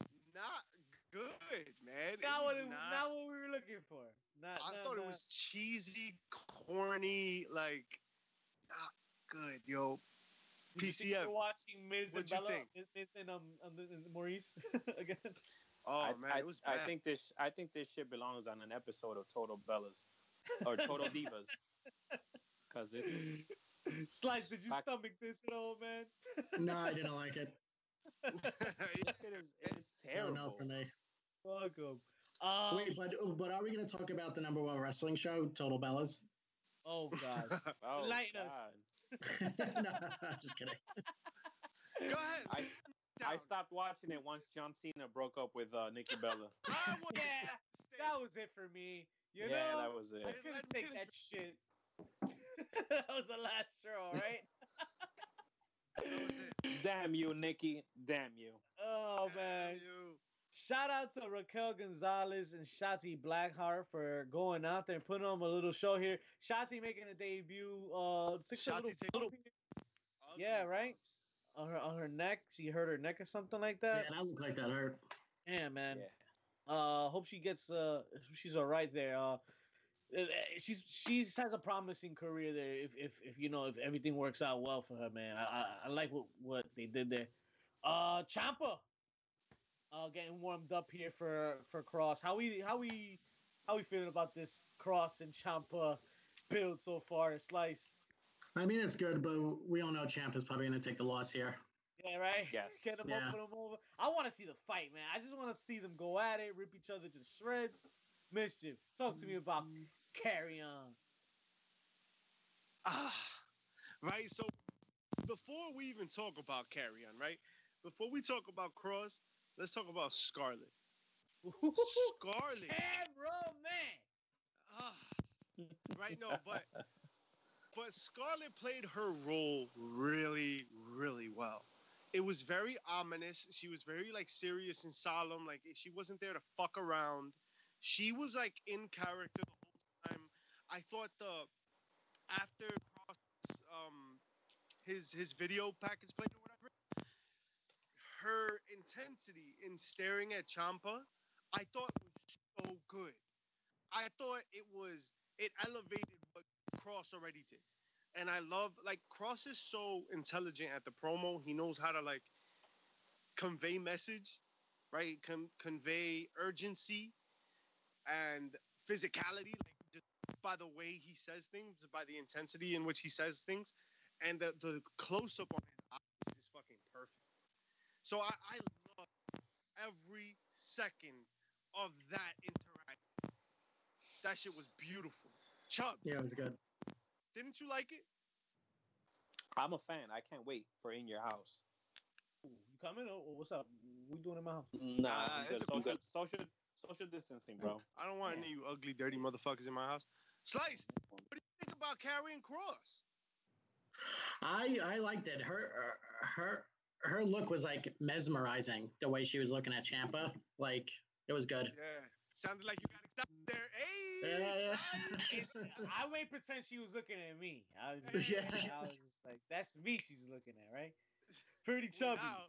Speaker 1: was not good, man.
Speaker 2: Not what,
Speaker 1: was not-
Speaker 2: not what we were looking for. Not,
Speaker 1: I
Speaker 2: not-
Speaker 1: thought it was cheesy, corny, like not good, yo.
Speaker 2: Did you think
Speaker 1: PCF.
Speaker 2: We're watching Miz
Speaker 1: What'd
Speaker 2: and
Speaker 1: you
Speaker 2: Bella,
Speaker 1: think?
Speaker 2: Miz Miz and um, um and Maryse again.
Speaker 1: Oh
Speaker 3: I,
Speaker 1: man,
Speaker 3: I,
Speaker 1: it was Bad.
Speaker 3: I think this. I think this shit belongs on an episode of Total Bellas or Total Divas, because it's
Speaker 2: Slice, did you
Speaker 3: Back-
Speaker 2: stomach this at all, man?
Speaker 4: No, I didn't like it.
Speaker 3: this shit is it's terrible.
Speaker 4: no for me.
Speaker 2: Fuck 'em. Um,
Speaker 4: Wait, but but are we going to talk about the number one wrestling show, Total Bellas?
Speaker 2: oh god.
Speaker 3: Oh,
Speaker 2: Lighten us.
Speaker 3: God.
Speaker 4: no, I'm just kidding.
Speaker 1: Go ahead.
Speaker 3: I- I stopped watching it once John Cena broke up with uh, Nikki Bella.
Speaker 1: I
Speaker 2: Yeah, that was it for me. You
Speaker 3: yeah,
Speaker 2: know,
Speaker 3: that was it.
Speaker 2: I couldn't
Speaker 1: let me
Speaker 2: take that shit. that was the last straw, right?
Speaker 1: That was it.
Speaker 3: Damn you, Nikki. Damn you.
Speaker 2: Oh man.
Speaker 1: You.
Speaker 2: Shout out to Raquel Gonzalez and Shotzi Blackheart for going out there and putting on a little show here. Shotzi making a debut. Uh, six a little,
Speaker 1: take-
Speaker 2: little Yeah, right? on her on her neck. She hurt her neck or something like that.
Speaker 4: Yeah,
Speaker 2: that.
Speaker 4: that looked like that hurt.
Speaker 2: Yeah, man.
Speaker 3: Yeah.
Speaker 2: Uh, hope she gets. Uh, she's all right there. Uh, uh, she's she's has a promising career there. If if if you know if everything works out well for her, man. I I, I like what what they did there. Uh, Ciampa. Uh, getting warmed up here for for Kross. How we how we how we feeling about this Kross and Ciampa build so far? Sliced.
Speaker 4: I mean, it's good, but we all know Champ is probably going to take the loss here.
Speaker 2: Yeah, right.
Speaker 3: Yes.
Speaker 2: Get them
Speaker 4: Yeah.
Speaker 2: up, put them over. I want to see the fight, man. I just want to see them go at it, rip each other to shreds. Mischief. Talk to me about Karrion.
Speaker 1: Ah, right. So before we even talk about Karrion, right? Before we talk about Kross, let's talk about Scarlett. Scarlett.
Speaker 2: Cameraman.
Speaker 1: Ah, right. now, but but Scarlett played her role really, really well. It was very ominous. She was very like serious and solemn. Like she wasn't there to fuck around. She was like in character the whole time. I thought the after Kross um his his video package played her intensity in staring at Ciampa, I thought was so good. I thought it was it elevated what Kross already did. And I love like Kross is so intelligent at the promo. He knows how to like convey message, right? Con- convey urgency and physicality, like just by the way he says things, by the intensity in which he says things, and the, the close up on his eyes is fucking perfect. So I, I love every second of that interaction. That shit was beautiful. Chuck,
Speaker 4: Yeah, it was good.
Speaker 1: didn't you like it?
Speaker 3: I'm a fan. I can't wait for In Your House.
Speaker 2: Ooh, you coming? Or or what's up? We doing in my house?
Speaker 3: Nah,
Speaker 1: Uh,
Speaker 3: I'm
Speaker 1: it's
Speaker 3: good.
Speaker 1: a
Speaker 3: I'm
Speaker 1: cool-
Speaker 3: good. Social social distancing, bro.
Speaker 1: I don't want
Speaker 2: Yeah.
Speaker 1: any of you ugly, dirty motherfuckers in my house. Sliced. What do you think about Karrion Kross?
Speaker 4: I I liked it. Her her her look was like mesmerizing. The way she was looking at Ciampa, like it was good.
Speaker 1: Yeah. Sounded like you got excited there. Hey,
Speaker 4: Yeah,
Speaker 1: Slice.
Speaker 2: It's- I wait pretend she was looking at me. I was just,
Speaker 4: Yeah.
Speaker 2: I was just like, that's me she's looking at, right? Pretty chubby.
Speaker 1: Wow.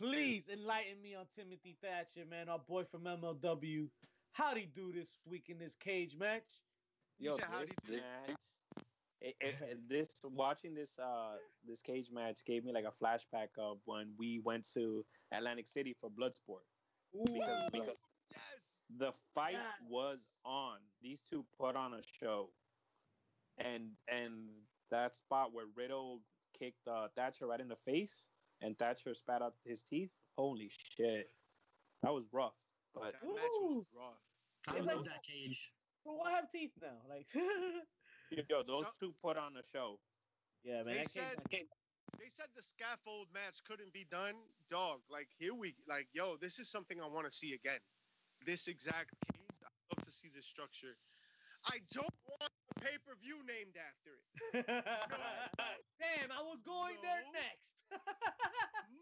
Speaker 2: Please enlighten me on Timothy Thatcher, man, our boy from MLW. How'd he do this week in this cage match?
Speaker 1: You
Speaker 3: Yo,
Speaker 1: said how'd he do it?
Speaker 3: match, it, it, it- this watching this uh this cage match gave me like a flashback of when we went to Atlantic City for Bloodsport.
Speaker 2: Ooh,
Speaker 3: Because- because-
Speaker 1: Yes.
Speaker 3: The fight
Speaker 2: Yes.
Speaker 3: was on. These two put on a show, and and that spot where Riddle kicked uh, Thatcher right in the face, and Thatcher spat out his teeth. Holy shit, that was rough. But
Speaker 1: That match was rough.
Speaker 4: I love
Speaker 2: like-
Speaker 4: that cage.
Speaker 2: Bro, I have teeth now. Like,
Speaker 3: yo, those
Speaker 1: So-
Speaker 3: two put on a show.
Speaker 2: yeah, man.
Speaker 1: They
Speaker 2: that
Speaker 1: said- They said the scaffold match couldn't be done. Dog, like here we like, yo, this is something I want to see again. This exact cage. I love to see this structure. I don't want a pay-per-view named after it.
Speaker 2: Damn, I was going there next.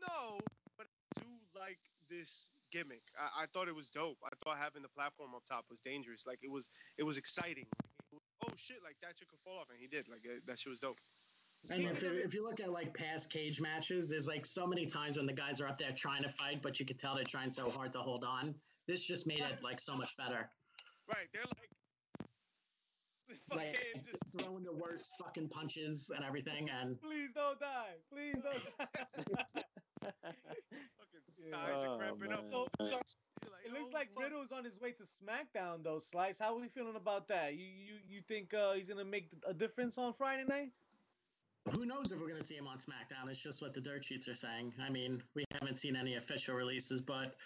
Speaker 1: No, but I do like this gimmick. I, I thought it was dope. I thought having the platform up top was dangerous. Like it was, it was exciting. It was, oh shit, like that shit could fall off, and he did. Like uh, that shit was dope.
Speaker 4: And if, if you look at like past cage matches, there's like so many times when the guys are up there trying to fight, but you could tell they're trying so hard to hold on. This just made it like so much better.
Speaker 1: Right? They're like,
Speaker 4: Like
Speaker 1: fucking just
Speaker 4: throwing the worst fucking punches and everything, and
Speaker 2: Please don't die. Please don't die.
Speaker 1: fucking
Speaker 2: Yeah.
Speaker 1: thighs are
Speaker 3: Oh,
Speaker 1: up.
Speaker 2: So, so
Speaker 1: like,
Speaker 2: it looks
Speaker 1: oh,
Speaker 2: like
Speaker 1: fuck.
Speaker 2: Riddle's on his way to SmackDown, though. Slice, how are we feeling about that? You you you think uh, he's gonna make a difference on Friday night?
Speaker 4: who knows if we're gonna see him on SmackDown? It's just what the dirt sheets are saying. I mean, we haven't seen any official releases, but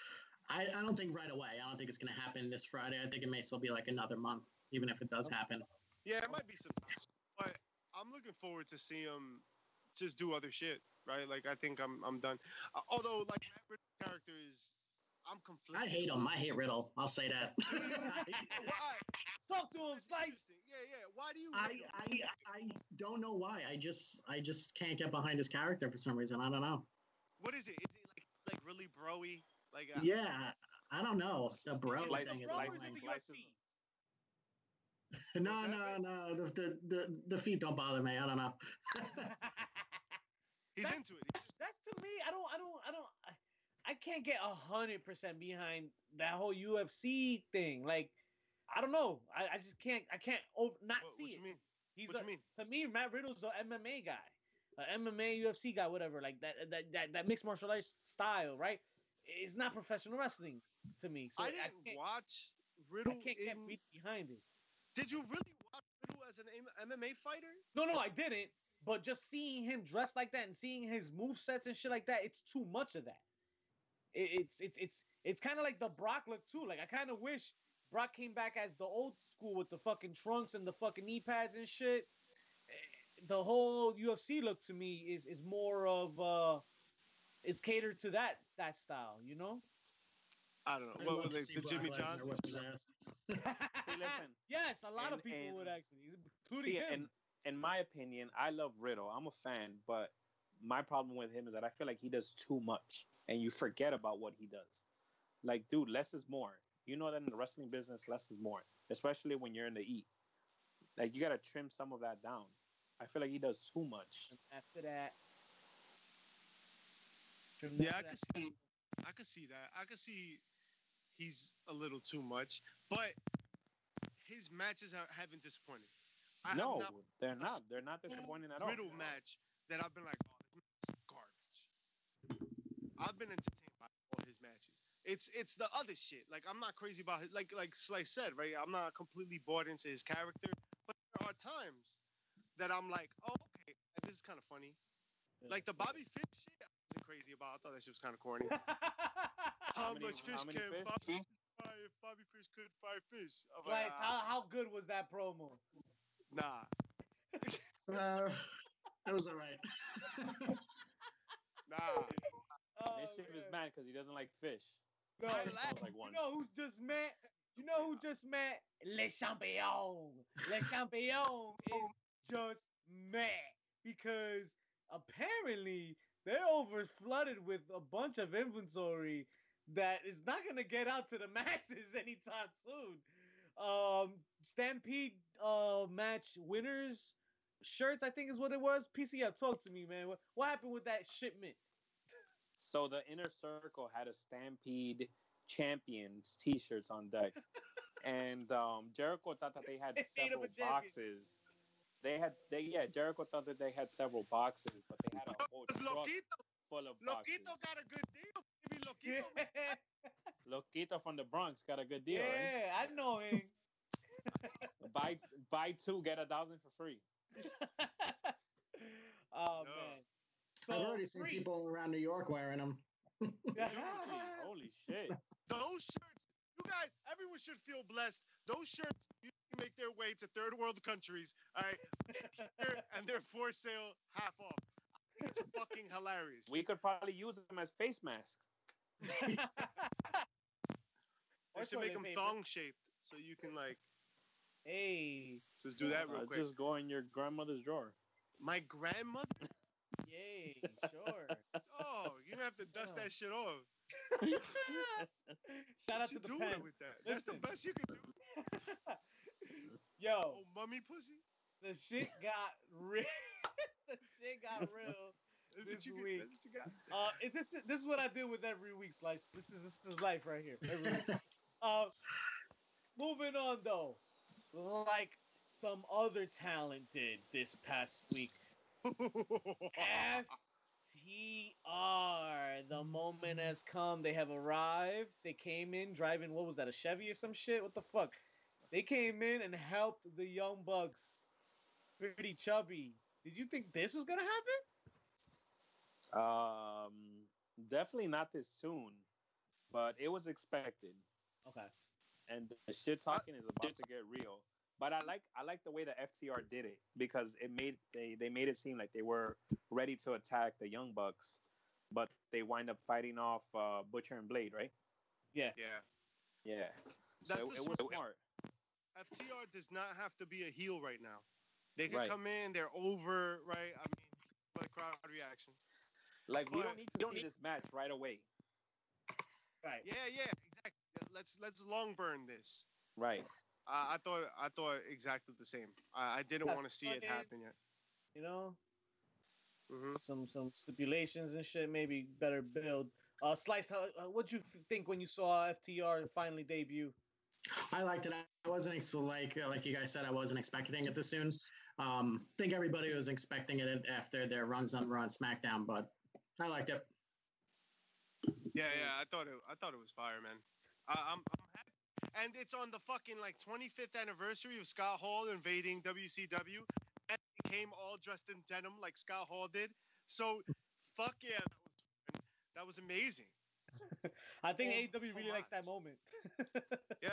Speaker 4: I, I don't think right away. I don't think it's gonna happen this Friday. I think it may still be like another month, even if it does happen.
Speaker 1: Yeah, it might be some time, but I'm looking forward to see him just do other shit. Right? Like I think I'm I'm done. Uh, although like Matt Riddle's character is, I'm conflicted.
Speaker 4: I hate him. I hate Riddle. I'll say that.
Speaker 1: Why?
Speaker 2: Talk to him,
Speaker 1: That's
Speaker 2: Slice.
Speaker 1: Yeah, yeah. Why do you?
Speaker 4: I. I I don't know why. I just I just can't get behind his character for some reason. I don't know.
Speaker 1: What is it? Is it like like really broy? Like uh,
Speaker 4: Yeah, I don't know. The bro
Speaker 3: Slice-
Speaker 4: thing is
Speaker 2: Bro,
Speaker 3: slice-
Speaker 2: is in
Speaker 4: annoying.
Speaker 2: the.
Speaker 4: No, no, no. The, the the the feet don't bother me. I don't know.
Speaker 1: he's
Speaker 2: That's-
Speaker 1: into it. He's just-
Speaker 2: That's to me. I don't. I don't. I don't. I, I can't get a hundred percent behind that whole UFC thing. Like, I don't know. I, I just can't. I can't over, not
Speaker 1: what,
Speaker 2: see
Speaker 1: what
Speaker 2: it.
Speaker 1: you mean?
Speaker 2: He's
Speaker 1: What
Speaker 2: a,
Speaker 1: you mean?
Speaker 2: to me, Matt Riddle's an MMA guy, an MMA UFC guy, whatever. Like that. That that, that mixed martial arts style, right? It's not professional wrestling to me. So
Speaker 1: I
Speaker 2: I,
Speaker 1: didn't
Speaker 2: can't.
Speaker 1: watch
Speaker 2: I
Speaker 1: Riddle.
Speaker 2: can't get
Speaker 1: in-
Speaker 2: beat behind it.
Speaker 1: Did you really watch Riddle as an MMA fighter?
Speaker 2: No, no, I didn't. But just seeing him dressed like that and seeing his move sets and shit like that, it's too much of that. It, it's it's it's it's kind of like the Brock look too. Like I kind of wish Brock came back as the old school with the fucking trunks and the fucking knee pads and shit. Eh, The whole UFC look to me is is more of uh is catered to that that style, you know.
Speaker 1: I don't know.
Speaker 4: I'd
Speaker 1: What was it?
Speaker 4: see
Speaker 1: The
Speaker 4: Brock
Speaker 1: Jimmy
Speaker 4: Lesnar
Speaker 1: Johnson?
Speaker 4: whip his ass.
Speaker 3: See, listen.
Speaker 2: yes, a lot of people
Speaker 3: and-
Speaker 2: would actually, including
Speaker 3: See,
Speaker 2: him.
Speaker 3: in in my opinion, I love Riddle. I'm a fan, but my problem with him is that I feel like he does too much, and you forget about what he does. Like, dude, less is more. You know that in the wrestling business, less is more, especially when you're in the E. Like, you gotta trim some of that down. I feel like he does too much.
Speaker 2: After that,
Speaker 1: Yeah, I
Speaker 2: after
Speaker 1: could
Speaker 2: that-
Speaker 1: see. I could see that. I could see he's a little too much, but his matches are, haven't disappointed. I
Speaker 3: no,
Speaker 1: not
Speaker 3: they're not. They're not disappointing at all.
Speaker 1: Riddle match that I've been like, oh, this match is garbage. I've been been entertained by all his matches. It's it's the other shit. Like I'm not crazy about his like like Slice said, right? I'm not completely bought into his character, but there are times that I'm like, oh okay, this is kind of funny. Like the Bobby Fish shit, I wasn't crazy about. I thought that shit was kind of corny. How,
Speaker 3: many-
Speaker 1: much fish
Speaker 3: how many
Speaker 1: can
Speaker 3: fish?
Speaker 1: Bobby fry if Bobby Fish could fry fish? I'm like,
Speaker 2: Slice,
Speaker 1: ah,
Speaker 2: how, how good was that promo?
Speaker 1: Nah.
Speaker 4: Uh, it was all right.
Speaker 1: Nah.
Speaker 2: Oh,
Speaker 3: Mischief is mad because he doesn't like fish.
Speaker 2: No,
Speaker 1: I
Speaker 2: you
Speaker 1: laugh.
Speaker 3: Like one.
Speaker 2: know who just met? You know who just met? Le Champion. Le Champion is just mad because apparently they're over flooded with a bunch of inventory that is not going to get out to the masses anytime soon. Um, Stampede uh, match winners shirts, I think is what it was. PCF, talk to me, man. What, what happened with that shipment?
Speaker 3: So the inner circle had a Stampede Champions T-shirts on deck, and um, Jericho thought that they had
Speaker 2: They
Speaker 3: several boxes. They had they yeah Jericho thought that they had several boxes, but they had a whole truck
Speaker 1: Loquito,
Speaker 3: full of boxes.
Speaker 1: Loquito got a good deal. Maybe
Speaker 2: Yeah,
Speaker 1: Loquito.
Speaker 3: Loquito from the Bronx got a good deal.
Speaker 2: yeah
Speaker 3: Right?
Speaker 2: I know him. Eh?
Speaker 3: Buy buy two get a thousand for free.
Speaker 2: oh
Speaker 1: No.
Speaker 2: man.
Speaker 4: I've already seen
Speaker 2: free.
Speaker 4: people around New York wearing them.
Speaker 3: Holy shit!
Speaker 1: Those shirts, you guys, everyone should feel blessed. Those shirts usually make their way to third world countries, all right, and they're for sale half off. I think It's fucking hilarious.
Speaker 3: We could probably use them as face masks.
Speaker 1: They should make them thong shaped so you can like
Speaker 2: Hey,
Speaker 1: just do that real
Speaker 3: Uh,
Speaker 1: quick.
Speaker 3: Just go in your grandmother's drawer.
Speaker 1: My grandmother.
Speaker 2: yay, sure.
Speaker 1: Oh, you have to dust that shit off.
Speaker 2: Shout
Speaker 1: What
Speaker 2: out
Speaker 1: you
Speaker 2: to the
Speaker 1: doing
Speaker 2: pen.
Speaker 1: with that? That's the best you can do.
Speaker 2: Yo,
Speaker 1: Oh, mummy pussy.
Speaker 2: the shit got real. the shit got real. This
Speaker 1: get.
Speaker 2: week.
Speaker 1: You.
Speaker 2: Uh, it, this this is what I deal with every week, Slice. This is this is life right here. Uh, moving on though, like some other talent did this past week. FTR, the moment has come. They have arrived. They came in driving. What was that? A Chevy or some shit? What the fuck? They came in and helped the Young Bucks. Pretty chubby. Did you think this was gonna happen?
Speaker 3: Um, definitely not this soon, but it was expected.
Speaker 2: Okay.
Speaker 3: and the shit talking is about to get real. But I like I like the way the FTR did it because it made they they made it seem like they were ready to attack the Young Bucks, but they wind up fighting off uh, Butcher and Blade, right?
Speaker 2: Yeah.
Speaker 1: yeah.
Speaker 3: Yeah.
Speaker 1: That's
Speaker 3: so
Speaker 1: the
Speaker 3: it was
Speaker 1: smart-
Speaker 3: smart.
Speaker 1: FTR does not have to be a heel right now. They can
Speaker 3: Right.
Speaker 1: come in, they're over, right? I mean, like crowd reaction.
Speaker 3: Like we
Speaker 1: But-
Speaker 3: don't need to see this match right away.
Speaker 2: Right.
Speaker 1: Yeah, yeah, exactly. Let's let's long burn this.
Speaker 3: Right.
Speaker 1: Uh, I thought I thought exactly the same. I, I didn't want to see it happen yet.
Speaker 2: You know,
Speaker 1: hmm
Speaker 2: some some stipulations and shit. Maybe better build. Uh, Slice, how, uh, what'd you think when you saw FTR finally debut?
Speaker 4: I liked it. I wasn't ex- like like you guys said. I wasn't expecting it this soon. Um, I think everybody was expecting it after their runs on Raw and SmackDown, but I liked it.
Speaker 1: Yeah, yeah. I thought it. I thought it was fire, man. I, I'm I'm happy, and it's on the fucking like 25th anniversary of Scott Hall invading WCW, and he came all dressed in denim like Scott Hall did. So, fuck yeah, that was that was amazing.
Speaker 2: I think
Speaker 1: Oh,
Speaker 2: AEW really likes that moment.
Speaker 1: Yeah.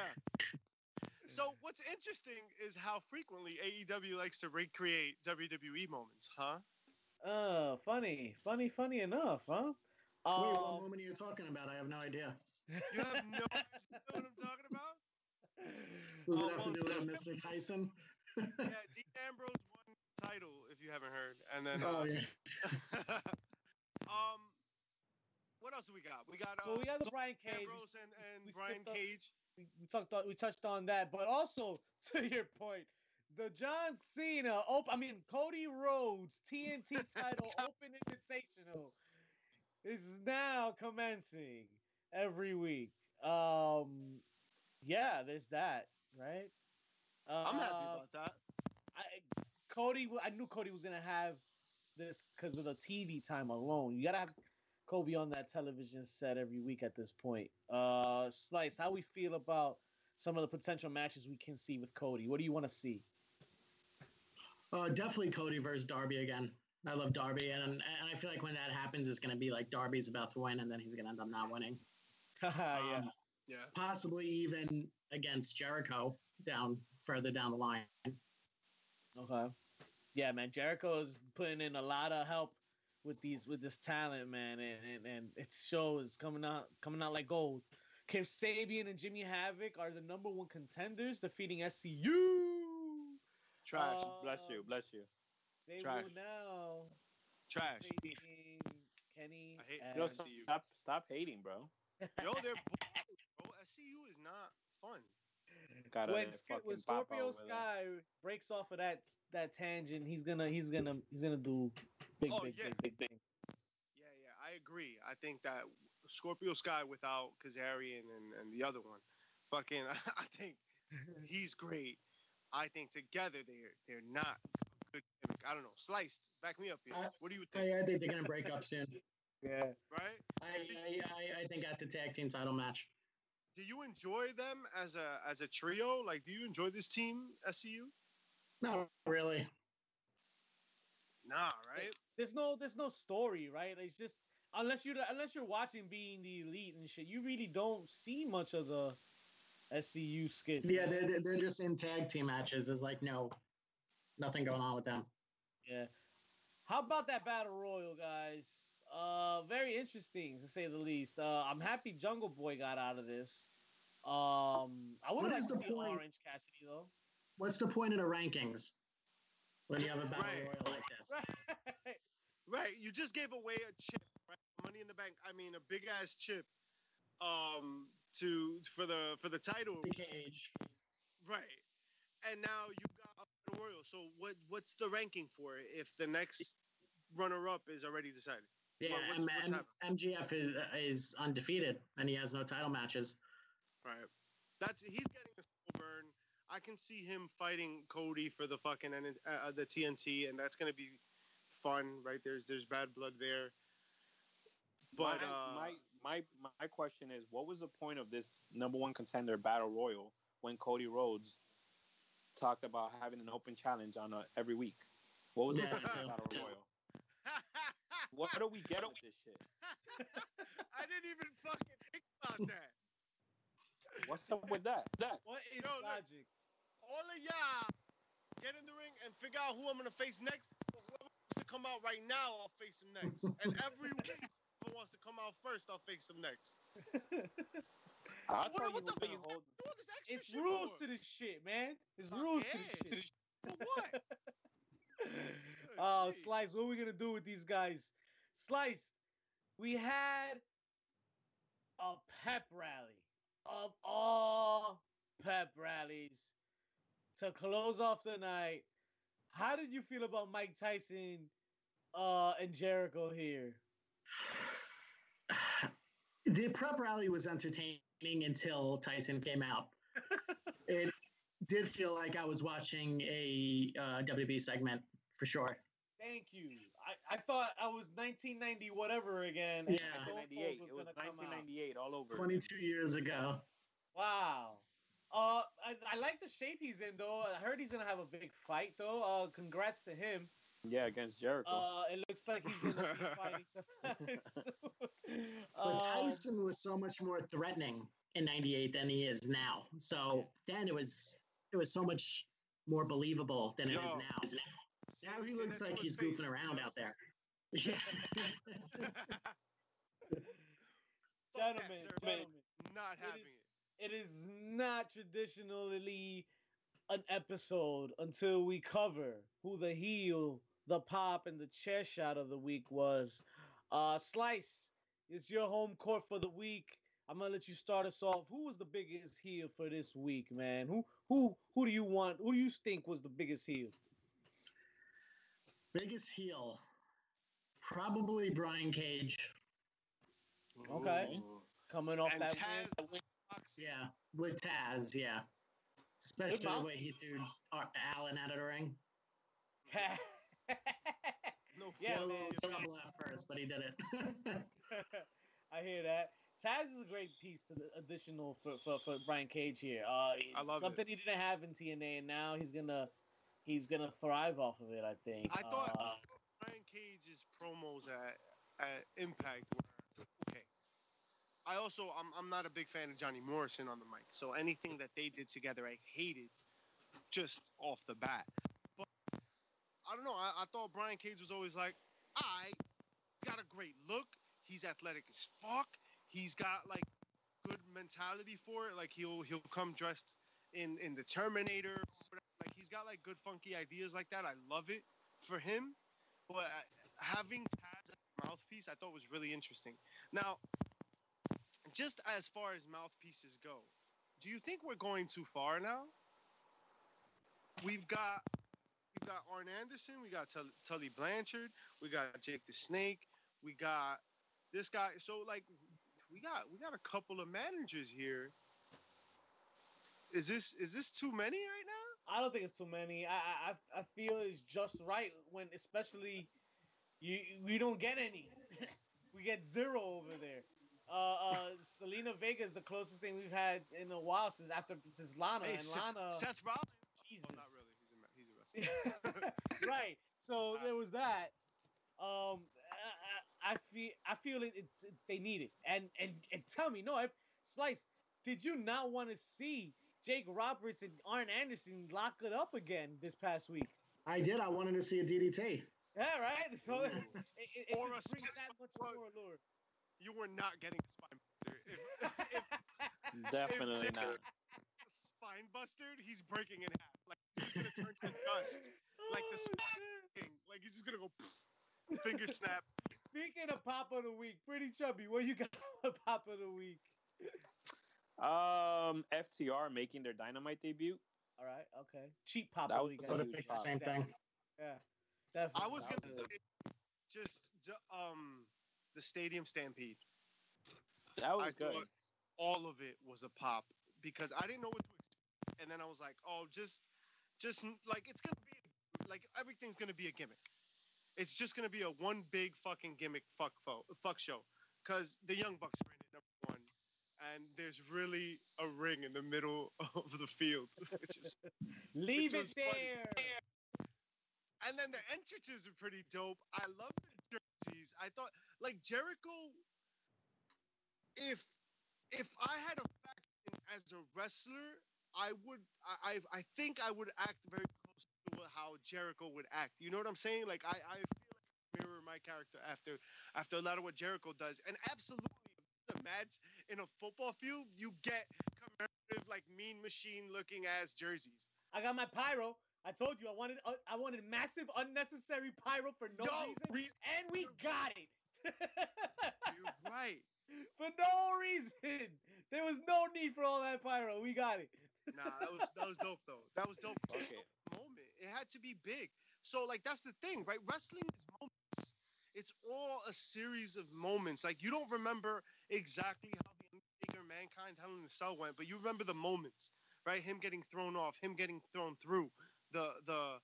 Speaker 1: So what's interesting is how frequently AEW likes to recreate WWE moments, huh?
Speaker 2: Oh, funny, funny, funny enough, huh?
Speaker 4: Wait, what
Speaker 2: Um,
Speaker 4: moment are you talking about? I have no idea.
Speaker 1: You have no idea what I'm talking about?
Speaker 4: Does
Speaker 1: Oh,
Speaker 4: it have to do with Mr. Tyson?
Speaker 1: Yeah, Dean Ambrose won title, if you haven't heard. And then
Speaker 4: oh
Speaker 1: uh,
Speaker 4: yeah.
Speaker 1: um what else do we got? We got uh,
Speaker 2: so we got the Brian Cage.
Speaker 1: Ambrose and, and
Speaker 2: we
Speaker 1: Brian
Speaker 2: skipped up-
Speaker 1: Cage.
Speaker 2: we, we talked on, we touched on that, but also to your point, the John Cena, open, I mean Cody Rhodes TNT title Open Invitational is now commencing every week. Um, yeah, there's that, right? Uh,
Speaker 1: I'm happy about that.
Speaker 2: I, Cody, I knew Cody was gonna have this because of the TV time alone. You gotta have Kobe on that television set every week at this point. Uh, Slice, how we feel about some of the potential matches we can see with Cody? What do you want to see?
Speaker 4: Uh, definitely Cody versus Darby again. I love Darby, and and I feel like when that happens, it's going to be like Darby's about to win, and then he's going to end up not winning.
Speaker 2: yeah.
Speaker 4: Um,
Speaker 1: Yeah.
Speaker 4: possibly even against Jericho down further down the line.
Speaker 2: Okay. Yeah, man. Jericho is putting in a lot of help with these with this talent, man, and and, and it shows coming out coming out like gold. Kip Sabian and Jimmy Havoc are the number one contenders, defeating SCU.
Speaker 3: Trash.
Speaker 2: Uh,
Speaker 3: bless you. Bless you.
Speaker 2: They
Speaker 1: Trash.
Speaker 2: will now
Speaker 1: Trash.
Speaker 2: facing Kenny.
Speaker 1: I hate-
Speaker 2: and-
Speaker 3: Yo,
Speaker 1: SCU.
Speaker 3: stop, stop hating, bro.
Speaker 1: Yo, they're boring, bro. SCU is not fun.
Speaker 3: Gotta
Speaker 2: when, Sk- when Scorpio
Speaker 3: over there.
Speaker 2: Sky breaks off of that that tangent, he's gonna he's gonna he's gonna do big
Speaker 1: Oh,
Speaker 2: big
Speaker 1: yeah.
Speaker 2: big big big.
Speaker 1: Yeah, yeah, I agree. I think that Scorpio Sky without Kazarian and, and the other one, fucking, I think he's great. I think together they're they're not a good. I don't know. Sliced, back me up here.
Speaker 4: Uh,
Speaker 1: what do you think?
Speaker 4: I, I think they're going to break up soon.
Speaker 2: Yeah.
Speaker 1: right?
Speaker 4: I, I, I, I think at the tag team title match.
Speaker 1: Do you enjoy them as a as a trio? Like, do you enjoy this team, SCU?
Speaker 4: Not really.
Speaker 1: Nah, right?
Speaker 2: There's no there's no story, right? It's just unless you're unless you're watching being the elite and shit, you really don't see much of the SCU skits.
Speaker 4: Yeah,
Speaker 2: man.
Speaker 4: they're, they're- they're just in tag team matches. It's like no, nothing going on with them.
Speaker 2: Yeah. How about that battle royal, guys? Uh, very interesting to say the least. Uh, I'm happy Jungle Boy got out of this. Um, I would
Speaker 4: What
Speaker 2: like to
Speaker 4: the
Speaker 2: see
Speaker 4: point?
Speaker 2: Orange Cassidy though.
Speaker 4: What's the point of the rankings when you have a battle
Speaker 1: Right.
Speaker 4: royal like this?
Speaker 1: Right. Right. You just gave away a chip, right? Money in the bank. I mean, a big ass chip. Um, to for the for the title,
Speaker 4: The cage.
Speaker 1: right? And now you got a battle royal. So what what's the ranking for it if the next runner up is already decided?
Speaker 4: Yeah,
Speaker 1: Well, what's-
Speaker 4: M-
Speaker 1: what's
Speaker 4: M- MJF is is undefeated and he has no title matches.
Speaker 1: Right. That's he's getting a slow burn. I can see him fighting Cody for the fucking N- uh, the TNT, and that's gonna be fun, right? There's there's bad blood there. But
Speaker 3: my,
Speaker 1: uh,
Speaker 3: my my my question is, what was the point of this number one contender battle royal when Cody Rhodes talked about having an open challenge on a, every week? What was the
Speaker 4: Yeah,
Speaker 3: point of the battle royal? What do we get with this shit?
Speaker 1: I didn't even fucking think about that.
Speaker 3: What's up with that? That
Speaker 2: What is
Speaker 1: Yo, look.
Speaker 2: logic?
Speaker 1: All of y'all get in the ring and figure out who I'm gonna face next. Whoever wants to come out right now, I'll face him next. And every week, whoever wants to come out first, I'll face him next.
Speaker 3: I'll
Speaker 1: What-
Speaker 3: tell you
Speaker 1: what the
Speaker 3: gonna
Speaker 1: fuck?
Speaker 3: hold.
Speaker 1: Do all this extra
Speaker 2: It's
Speaker 1: shit
Speaker 2: rules
Speaker 1: for?
Speaker 2: to this shit, man. It's
Speaker 1: Fuck
Speaker 2: rules
Speaker 1: yeah.
Speaker 2: to this shit.
Speaker 1: For what?
Speaker 2: Oh,
Speaker 1: Gee.
Speaker 2: Slice, what are we gonna do with these guys? Slice, we had a pep rally of all pep rallies to close off the night. How did you feel about Mike Tyson uh, and Jericho here?
Speaker 4: The prep rally was entertaining until Tyson came out. it did feel like I was watching a uh, WWE segment for sure.
Speaker 2: Thank you. I, I thought I was 1990 whatever again.
Speaker 4: Yeah.
Speaker 2: Stone Cold
Speaker 3: 1998. It was
Speaker 2: gonna come out.
Speaker 3: 1998 all over.
Speaker 4: 22 years ago.
Speaker 2: Wow. Uh, I, I like the shape he's in though. I heard he's gonna have a big fight though. Uh, congrats to him.
Speaker 3: Yeah, against Jericho.
Speaker 2: Uh, it looks like he's gonna be fighting some.
Speaker 4: But
Speaker 2: um,
Speaker 4: Tyson was so much more threatening in 98 than he is now. So then it was it was so much more believable than it is
Speaker 1: Yo.
Speaker 4: now.
Speaker 1: Say-
Speaker 4: Now he looks like
Speaker 1: his
Speaker 4: he's goofing around out there. Yeah.
Speaker 2: Gentlemen,
Speaker 1: sir.
Speaker 2: gentlemen,
Speaker 1: Not having
Speaker 2: is-
Speaker 1: it.
Speaker 2: it is not traditionally an episode until we cover who the heel, the pop, and the chair shot of the week was. Uh, Slice, it's your home court for the week. I'm gonna let you start us off. Who was the biggest heel for this week, man? Who who who do you want? Who do you think was the biggest heel?
Speaker 4: Biggest heel. Probably Brian Cage.
Speaker 2: Okay.
Speaker 1: Ooh.
Speaker 2: Coming off
Speaker 1: And
Speaker 2: that
Speaker 1: Taz
Speaker 2: win.
Speaker 4: Yeah. With Taz, yeah. Especially the way he threw Ar- Allin out of the ring.
Speaker 1: No
Speaker 2: Yeah,
Speaker 4: Got a little trouble at first, but he did it.
Speaker 2: I hear that. Taz is a great piece to the additional for, for, for Brian Cage here. Uh,
Speaker 1: I love it.
Speaker 2: something he didn't have in TNA, and now he's gonna he's gonna thrive off of it. I think.
Speaker 1: I thought
Speaker 2: Uh,
Speaker 1: Brian Cage's promos at, at Impact were okay. I also I'm I'm not a big fan of Johnny Morrison on the mic, so anything that they did together I hated just off the bat. I don't know. I, I thought Brian Cage was always like, I he's got a great look. He's athletic as fuck. He's got like good mentality for it. Like he'll he'll come dressed in in the Terminator. Like he's got like good funky ideas like that. I love it for him. But uh, having Taz mouthpiece, I thought was really interesting. Now, just as far as mouthpieces go, do you think we're going too far now? We've got got Arn Anderson, we got Tully, Tully Blanchard, we got Jake the Snake, we got this guy. So like, we got we got a couple of managers here. Is this is this too many right now?
Speaker 2: I don't think it's too many. I I I- feel it's just right when, especially, you we don't get any. we get zero over there. Uh, uh, Zelina Vega is the closest thing we've had in a while since after since Lana
Speaker 1: Hey,
Speaker 2: and Lana.
Speaker 1: Seth Rollins.
Speaker 2: Jesus.
Speaker 1: Oh,
Speaker 2: right. So there was that. Um, I, I I feel I feel it, it's, it's they need it. And and and tell me, no, if Slice, did you not want to see Jake Roberts and Arn Anderson lock it up again this past week?
Speaker 4: I did. I wanted to see a DDT.
Speaker 2: Yeah, right. So it, it, it
Speaker 1: Or a
Speaker 2: brings
Speaker 1: split-
Speaker 2: that much
Speaker 1: well,
Speaker 2: more allure.
Speaker 1: you were not getting a spine buster. If, if
Speaker 3: Definitely
Speaker 1: Jake-
Speaker 3: not.
Speaker 1: spine bustered, he's breaking in half. Like he's gonna turn to dust. Like the
Speaker 2: Oh,
Speaker 1: Spartan
Speaker 2: shit.
Speaker 1: King. Like he's just gonna go pff, finger snap.
Speaker 2: Speaking of pop of the week, pretty chubby. What you got for pop of the week?
Speaker 3: Um, FTR making their Dynamite debut.
Speaker 2: All right, okay. Cheap pop
Speaker 3: That
Speaker 2: of the
Speaker 3: was
Speaker 2: week.
Speaker 3: a
Speaker 2: I
Speaker 3: huge pop.
Speaker 4: Same thing.
Speaker 2: Yeah, definitely.
Speaker 1: I was gonna say just um the Stadium Stampede.
Speaker 3: That was
Speaker 1: I
Speaker 3: good.
Speaker 1: all of it was a pop because I didn't know what to expect, and then I was like, oh, just just like it's gonna be like everything's gonna be a gimmick. It's just gonna be a one big fucking gimmick fuck fo- fuck show because the Young Bucks are in it number one, and there's really a ring in the middle of the field, which is
Speaker 2: Leave
Speaker 1: which
Speaker 2: it
Speaker 1: funny.
Speaker 2: there.
Speaker 1: and then the entrances are pretty dope. I love the jerseys. I thought like Jericho. If if I had a faction as a wrestler, I would. I I, think I would act very close to how Jericho would act. You know what I'm saying? Like I I feel like I mirror my character after after a lot of what Jericho does, and absolutely. The match in a football field, you get commemorative, like mean machine looking ass jerseys.
Speaker 2: I got my pyro. I told you I wanted uh, I wanted massive unnecessary pyro for no
Speaker 1: Yo,
Speaker 2: reason,
Speaker 1: re-
Speaker 2: and we got it.
Speaker 1: You're right.
Speaker 2: for no reason. There was no need for all that pyro. We got it.
Speaker 1: Nah, that was that was dope though. That was dope.
Speaker 3: Okay.
Speaker 1: Moment. It had to be big. So like that's the thing, right? Wrestling is moments. It's all a series of moments. Like you don't remember exactly how the Undertaker Mankind Hell in the Cell went, but you remember the moments, right? Him getting thrown off, him getting thrown through the the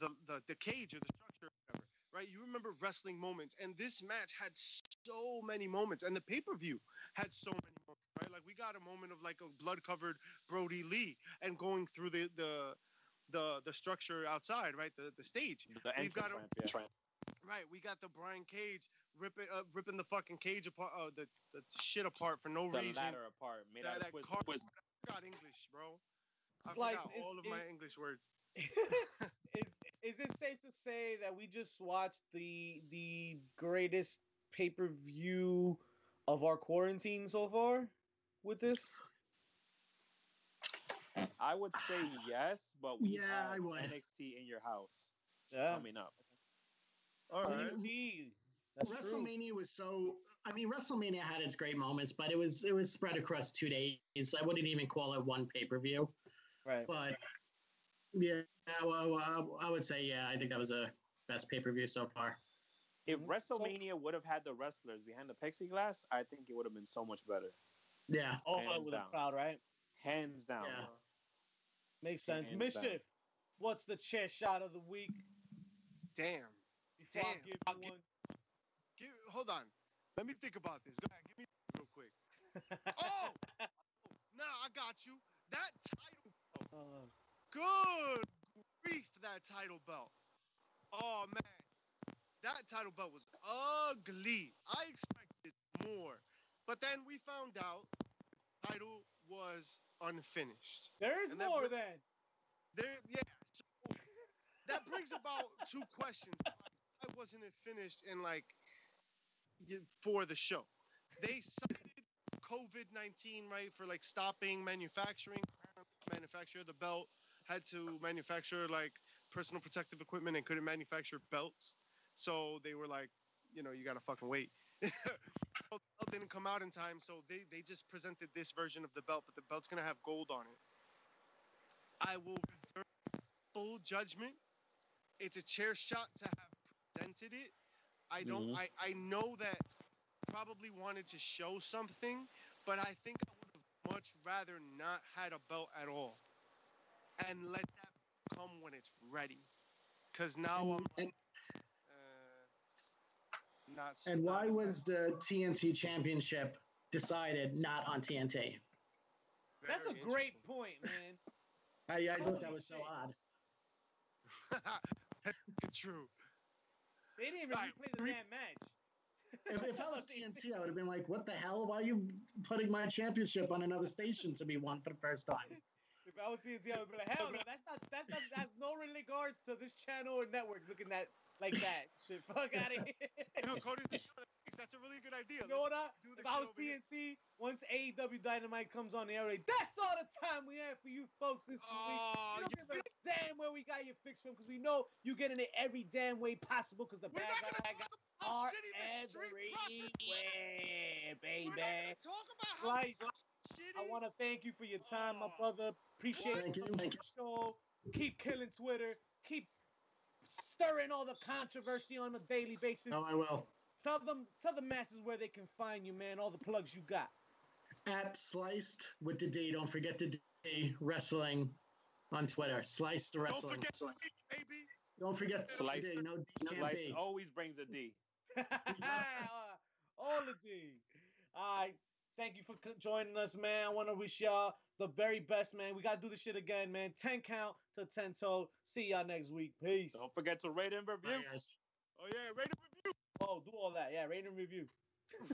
Speaker 1: the the, the cage or the structure, or whatever, right? You remember wrestling moments, and this match had so many moments, and the pay per view had so many moments, right? Like we got a moment of like a blood covered Brodie Lee and going through the the the the structure outside, right? The the stage.
Speaker 3: The
Speaker 1: We've got
Speaker 3: entrance
Speaker 1: a-
Speaker 3: ramp, yeah.
Speaker 1: Right, we got the Brian Cage ripping uh, ripping the fucking cage apart, uh, the the shit apart for no
Speaker 3: The
Speaker 1: reason.
Speaker 3: ladder apart, made
Speaker 1: That,
Speaker 3: out
Speaker 1: that
Speaker 3: of Swiss-
Speaker 1: car-
Speaker 3: Swiss-
Speaker 1: I forgot English, bro. I
Speaker 2: Slice,
Speaker 1: forgot
Speaker 2: is-
Speaker 1: all of
Speaker 2: is-
Speaker 1: my English words.
Speaker 2: is is it safe to say that we just watched the the greatest pay per view of our quarantine so far with this?
Speaker 3: I would say yes, but we
Speaker 4: Yeah, I
Speaker 3: have
Speaker 4: would.
Speaker 3: NXT in your house
Speaker 2: Yeah,
Speaker 3: coming up.
Speaker 1: All right.
Speaker 2: NXT. That's true.
Speaker 4: WrestleMania was so. I mean, WrestleMania had its great moments, but it was it was spread across two days. I wouldn't even call it one pay per view.
Speaker 2: Right.
Speaker 4: But yeah, well, I, I would say yeah. I think that was a best pay per view so far.
Speaker 3: If
Speaker 2: Mhm.
Speaker 3: WrestleMania would have had the wrestlers behind the plexiglass, I think it would have been so much better.
Speaker 4: Yeah.
Speaker 2: Oh,
Speaker 3: Hands
Speaker 2: with a
Speaker 3: down.
Speaker 2: crowd, right?
Speaker 3: Hands down.
Speaker 4: Yeah.
Speaker 2: Makes sense.
Speaker 3: Hands
Speaker 2: Mischief.
Speaker 3: down.
Speaker 2: What's the chair shot of the week?
Speaker 1: Damn.
Speaker 2: before I
Speaker 1: Damn.
Speaker 2: give
Speaker 1: I'll
Speaker 2: you
Speaker 1: give-
Speaker 2: one.
Speaker 1: Give, hold on. Let me think about this. Go ahead, give me real quick. Oh, oh, nah, I got you. That title belt.
Speaker 2: Uh,
Speaker 1: Good grief, that title belt. Oh man, that title belt was ugly. I expected more, but then we found out the title was unfinished.
Speaker 2: there is more
Speaker 1: br-
Speaker 2: then.
Speaker 1: There, yeah. So that brings about two questions. Why wasn't it finished in like for the show? They cited COVID nineteen right for like stopping manufacturing. Manufacturer the belt had to manufacture like personal protective equipment and couldn't manufacture belts. So they were like, you know, you gotta fucking wait. so the belt didn't come out in time. So they they just presented this version of the belt, but the belt's gonna have gold on it. I will reserve full judgment. It's a chair shot to have presented it. I don't.
Speaker 3: Mhm.
Speaker 1: I I know that probably wanted to show something, but I think I would have much rather not had a belt at all, and let that come when it's ready. Cause now I'm
Speaker 4: And, and,
Speaker 1: uh, not.
Speaker 4: and why
Speaker 1: not-
Speaker 4: was the TNT championship decided not on TNT?
Speaker 2: That's a great point, man.
Speaker 4: I, I thought that was so odd.
Speaker 1: True.
Speaker 2: They didn't even
Speaker 1: Right,
Speaker 2: replay the
Speaker 1: re-
Speaker 2: damn match.
Speaker 4: If, if I was TNT, I would have been like, "What the hell? Why are you putting my championship on another station to be won for the first time?"
Speaker 2: If I was TNT, I would be like, hell no, that's not that does that's no regards to this channel or network looking at like that. Shit, fuck out of here.
Speaker 1: No, Cody, that's a really good idea.
Speaker 2: You know what? I,
Speaker 1: do
Speaker 2: if
Speaker 1: this
Speaker 2: I was
Speaker 1: over here.
Speaker 2: Once AEW Dynamite comes on the air, that's all the time we have for you folks this week.
Speaker 1: Oh,
Speaker 2: We don't
Speaker 1: you
Speaker 2: give a damn where we got your fix from because we know you're getting it every damn way possible because the
Speaker 1: We're
Speaker 2: bad
Speaker 1: not gonna
Speaker 2: guy got are
Speaker 1: shitty the street
Speaker 2: every
Speaker 1: profits were.
Speaker 2: way,
Speaker 1: We're not
Speaker 2: baby.
Speaker 1: talk about how
Speaker 2: Slice,
Speaker 1: shitty.
Speaker 2: I want to thank you for your time, my brother. Appreciate
Speaker 4: Thank
Speaker 2: you
Speaker 4: you, thank
Speaker 2: the show. Keep killing Twitter. Keep stirring all the controversy on a daily basis.
Speaker 4: No, I will.
Speaker 2: Tell them, tell the masses where they can find you, man. All the plugs you got.
Speaker 4: At sliced with the D. Don't forget the D wrestling on Twitter. Sliced
Speaker 1: Don't forget
Speaker 4: wrestling.
Speaker 1: forget, baby.
Speaker 4: Don't forget the
Speaker 3: Slice.
Speaker 4: D. No D can't
Speaker 3: Slice
Speaker 4: be.
Speaker 3: always brings a D.
Speaker 2: all the D. All right. Thank you for joining us, man. I want to wish y'all the very best, man. We got to do this shit again, man. 10 count to 10 toe. See y'all next week. Peace.
Speaker 3: Don't forget to rate and review.
Speaker 4: Bye, guys.
Speaker 1: Oh yeah, rate and review.
Speaker 2: Oh, do all that. Yeah, rate and review.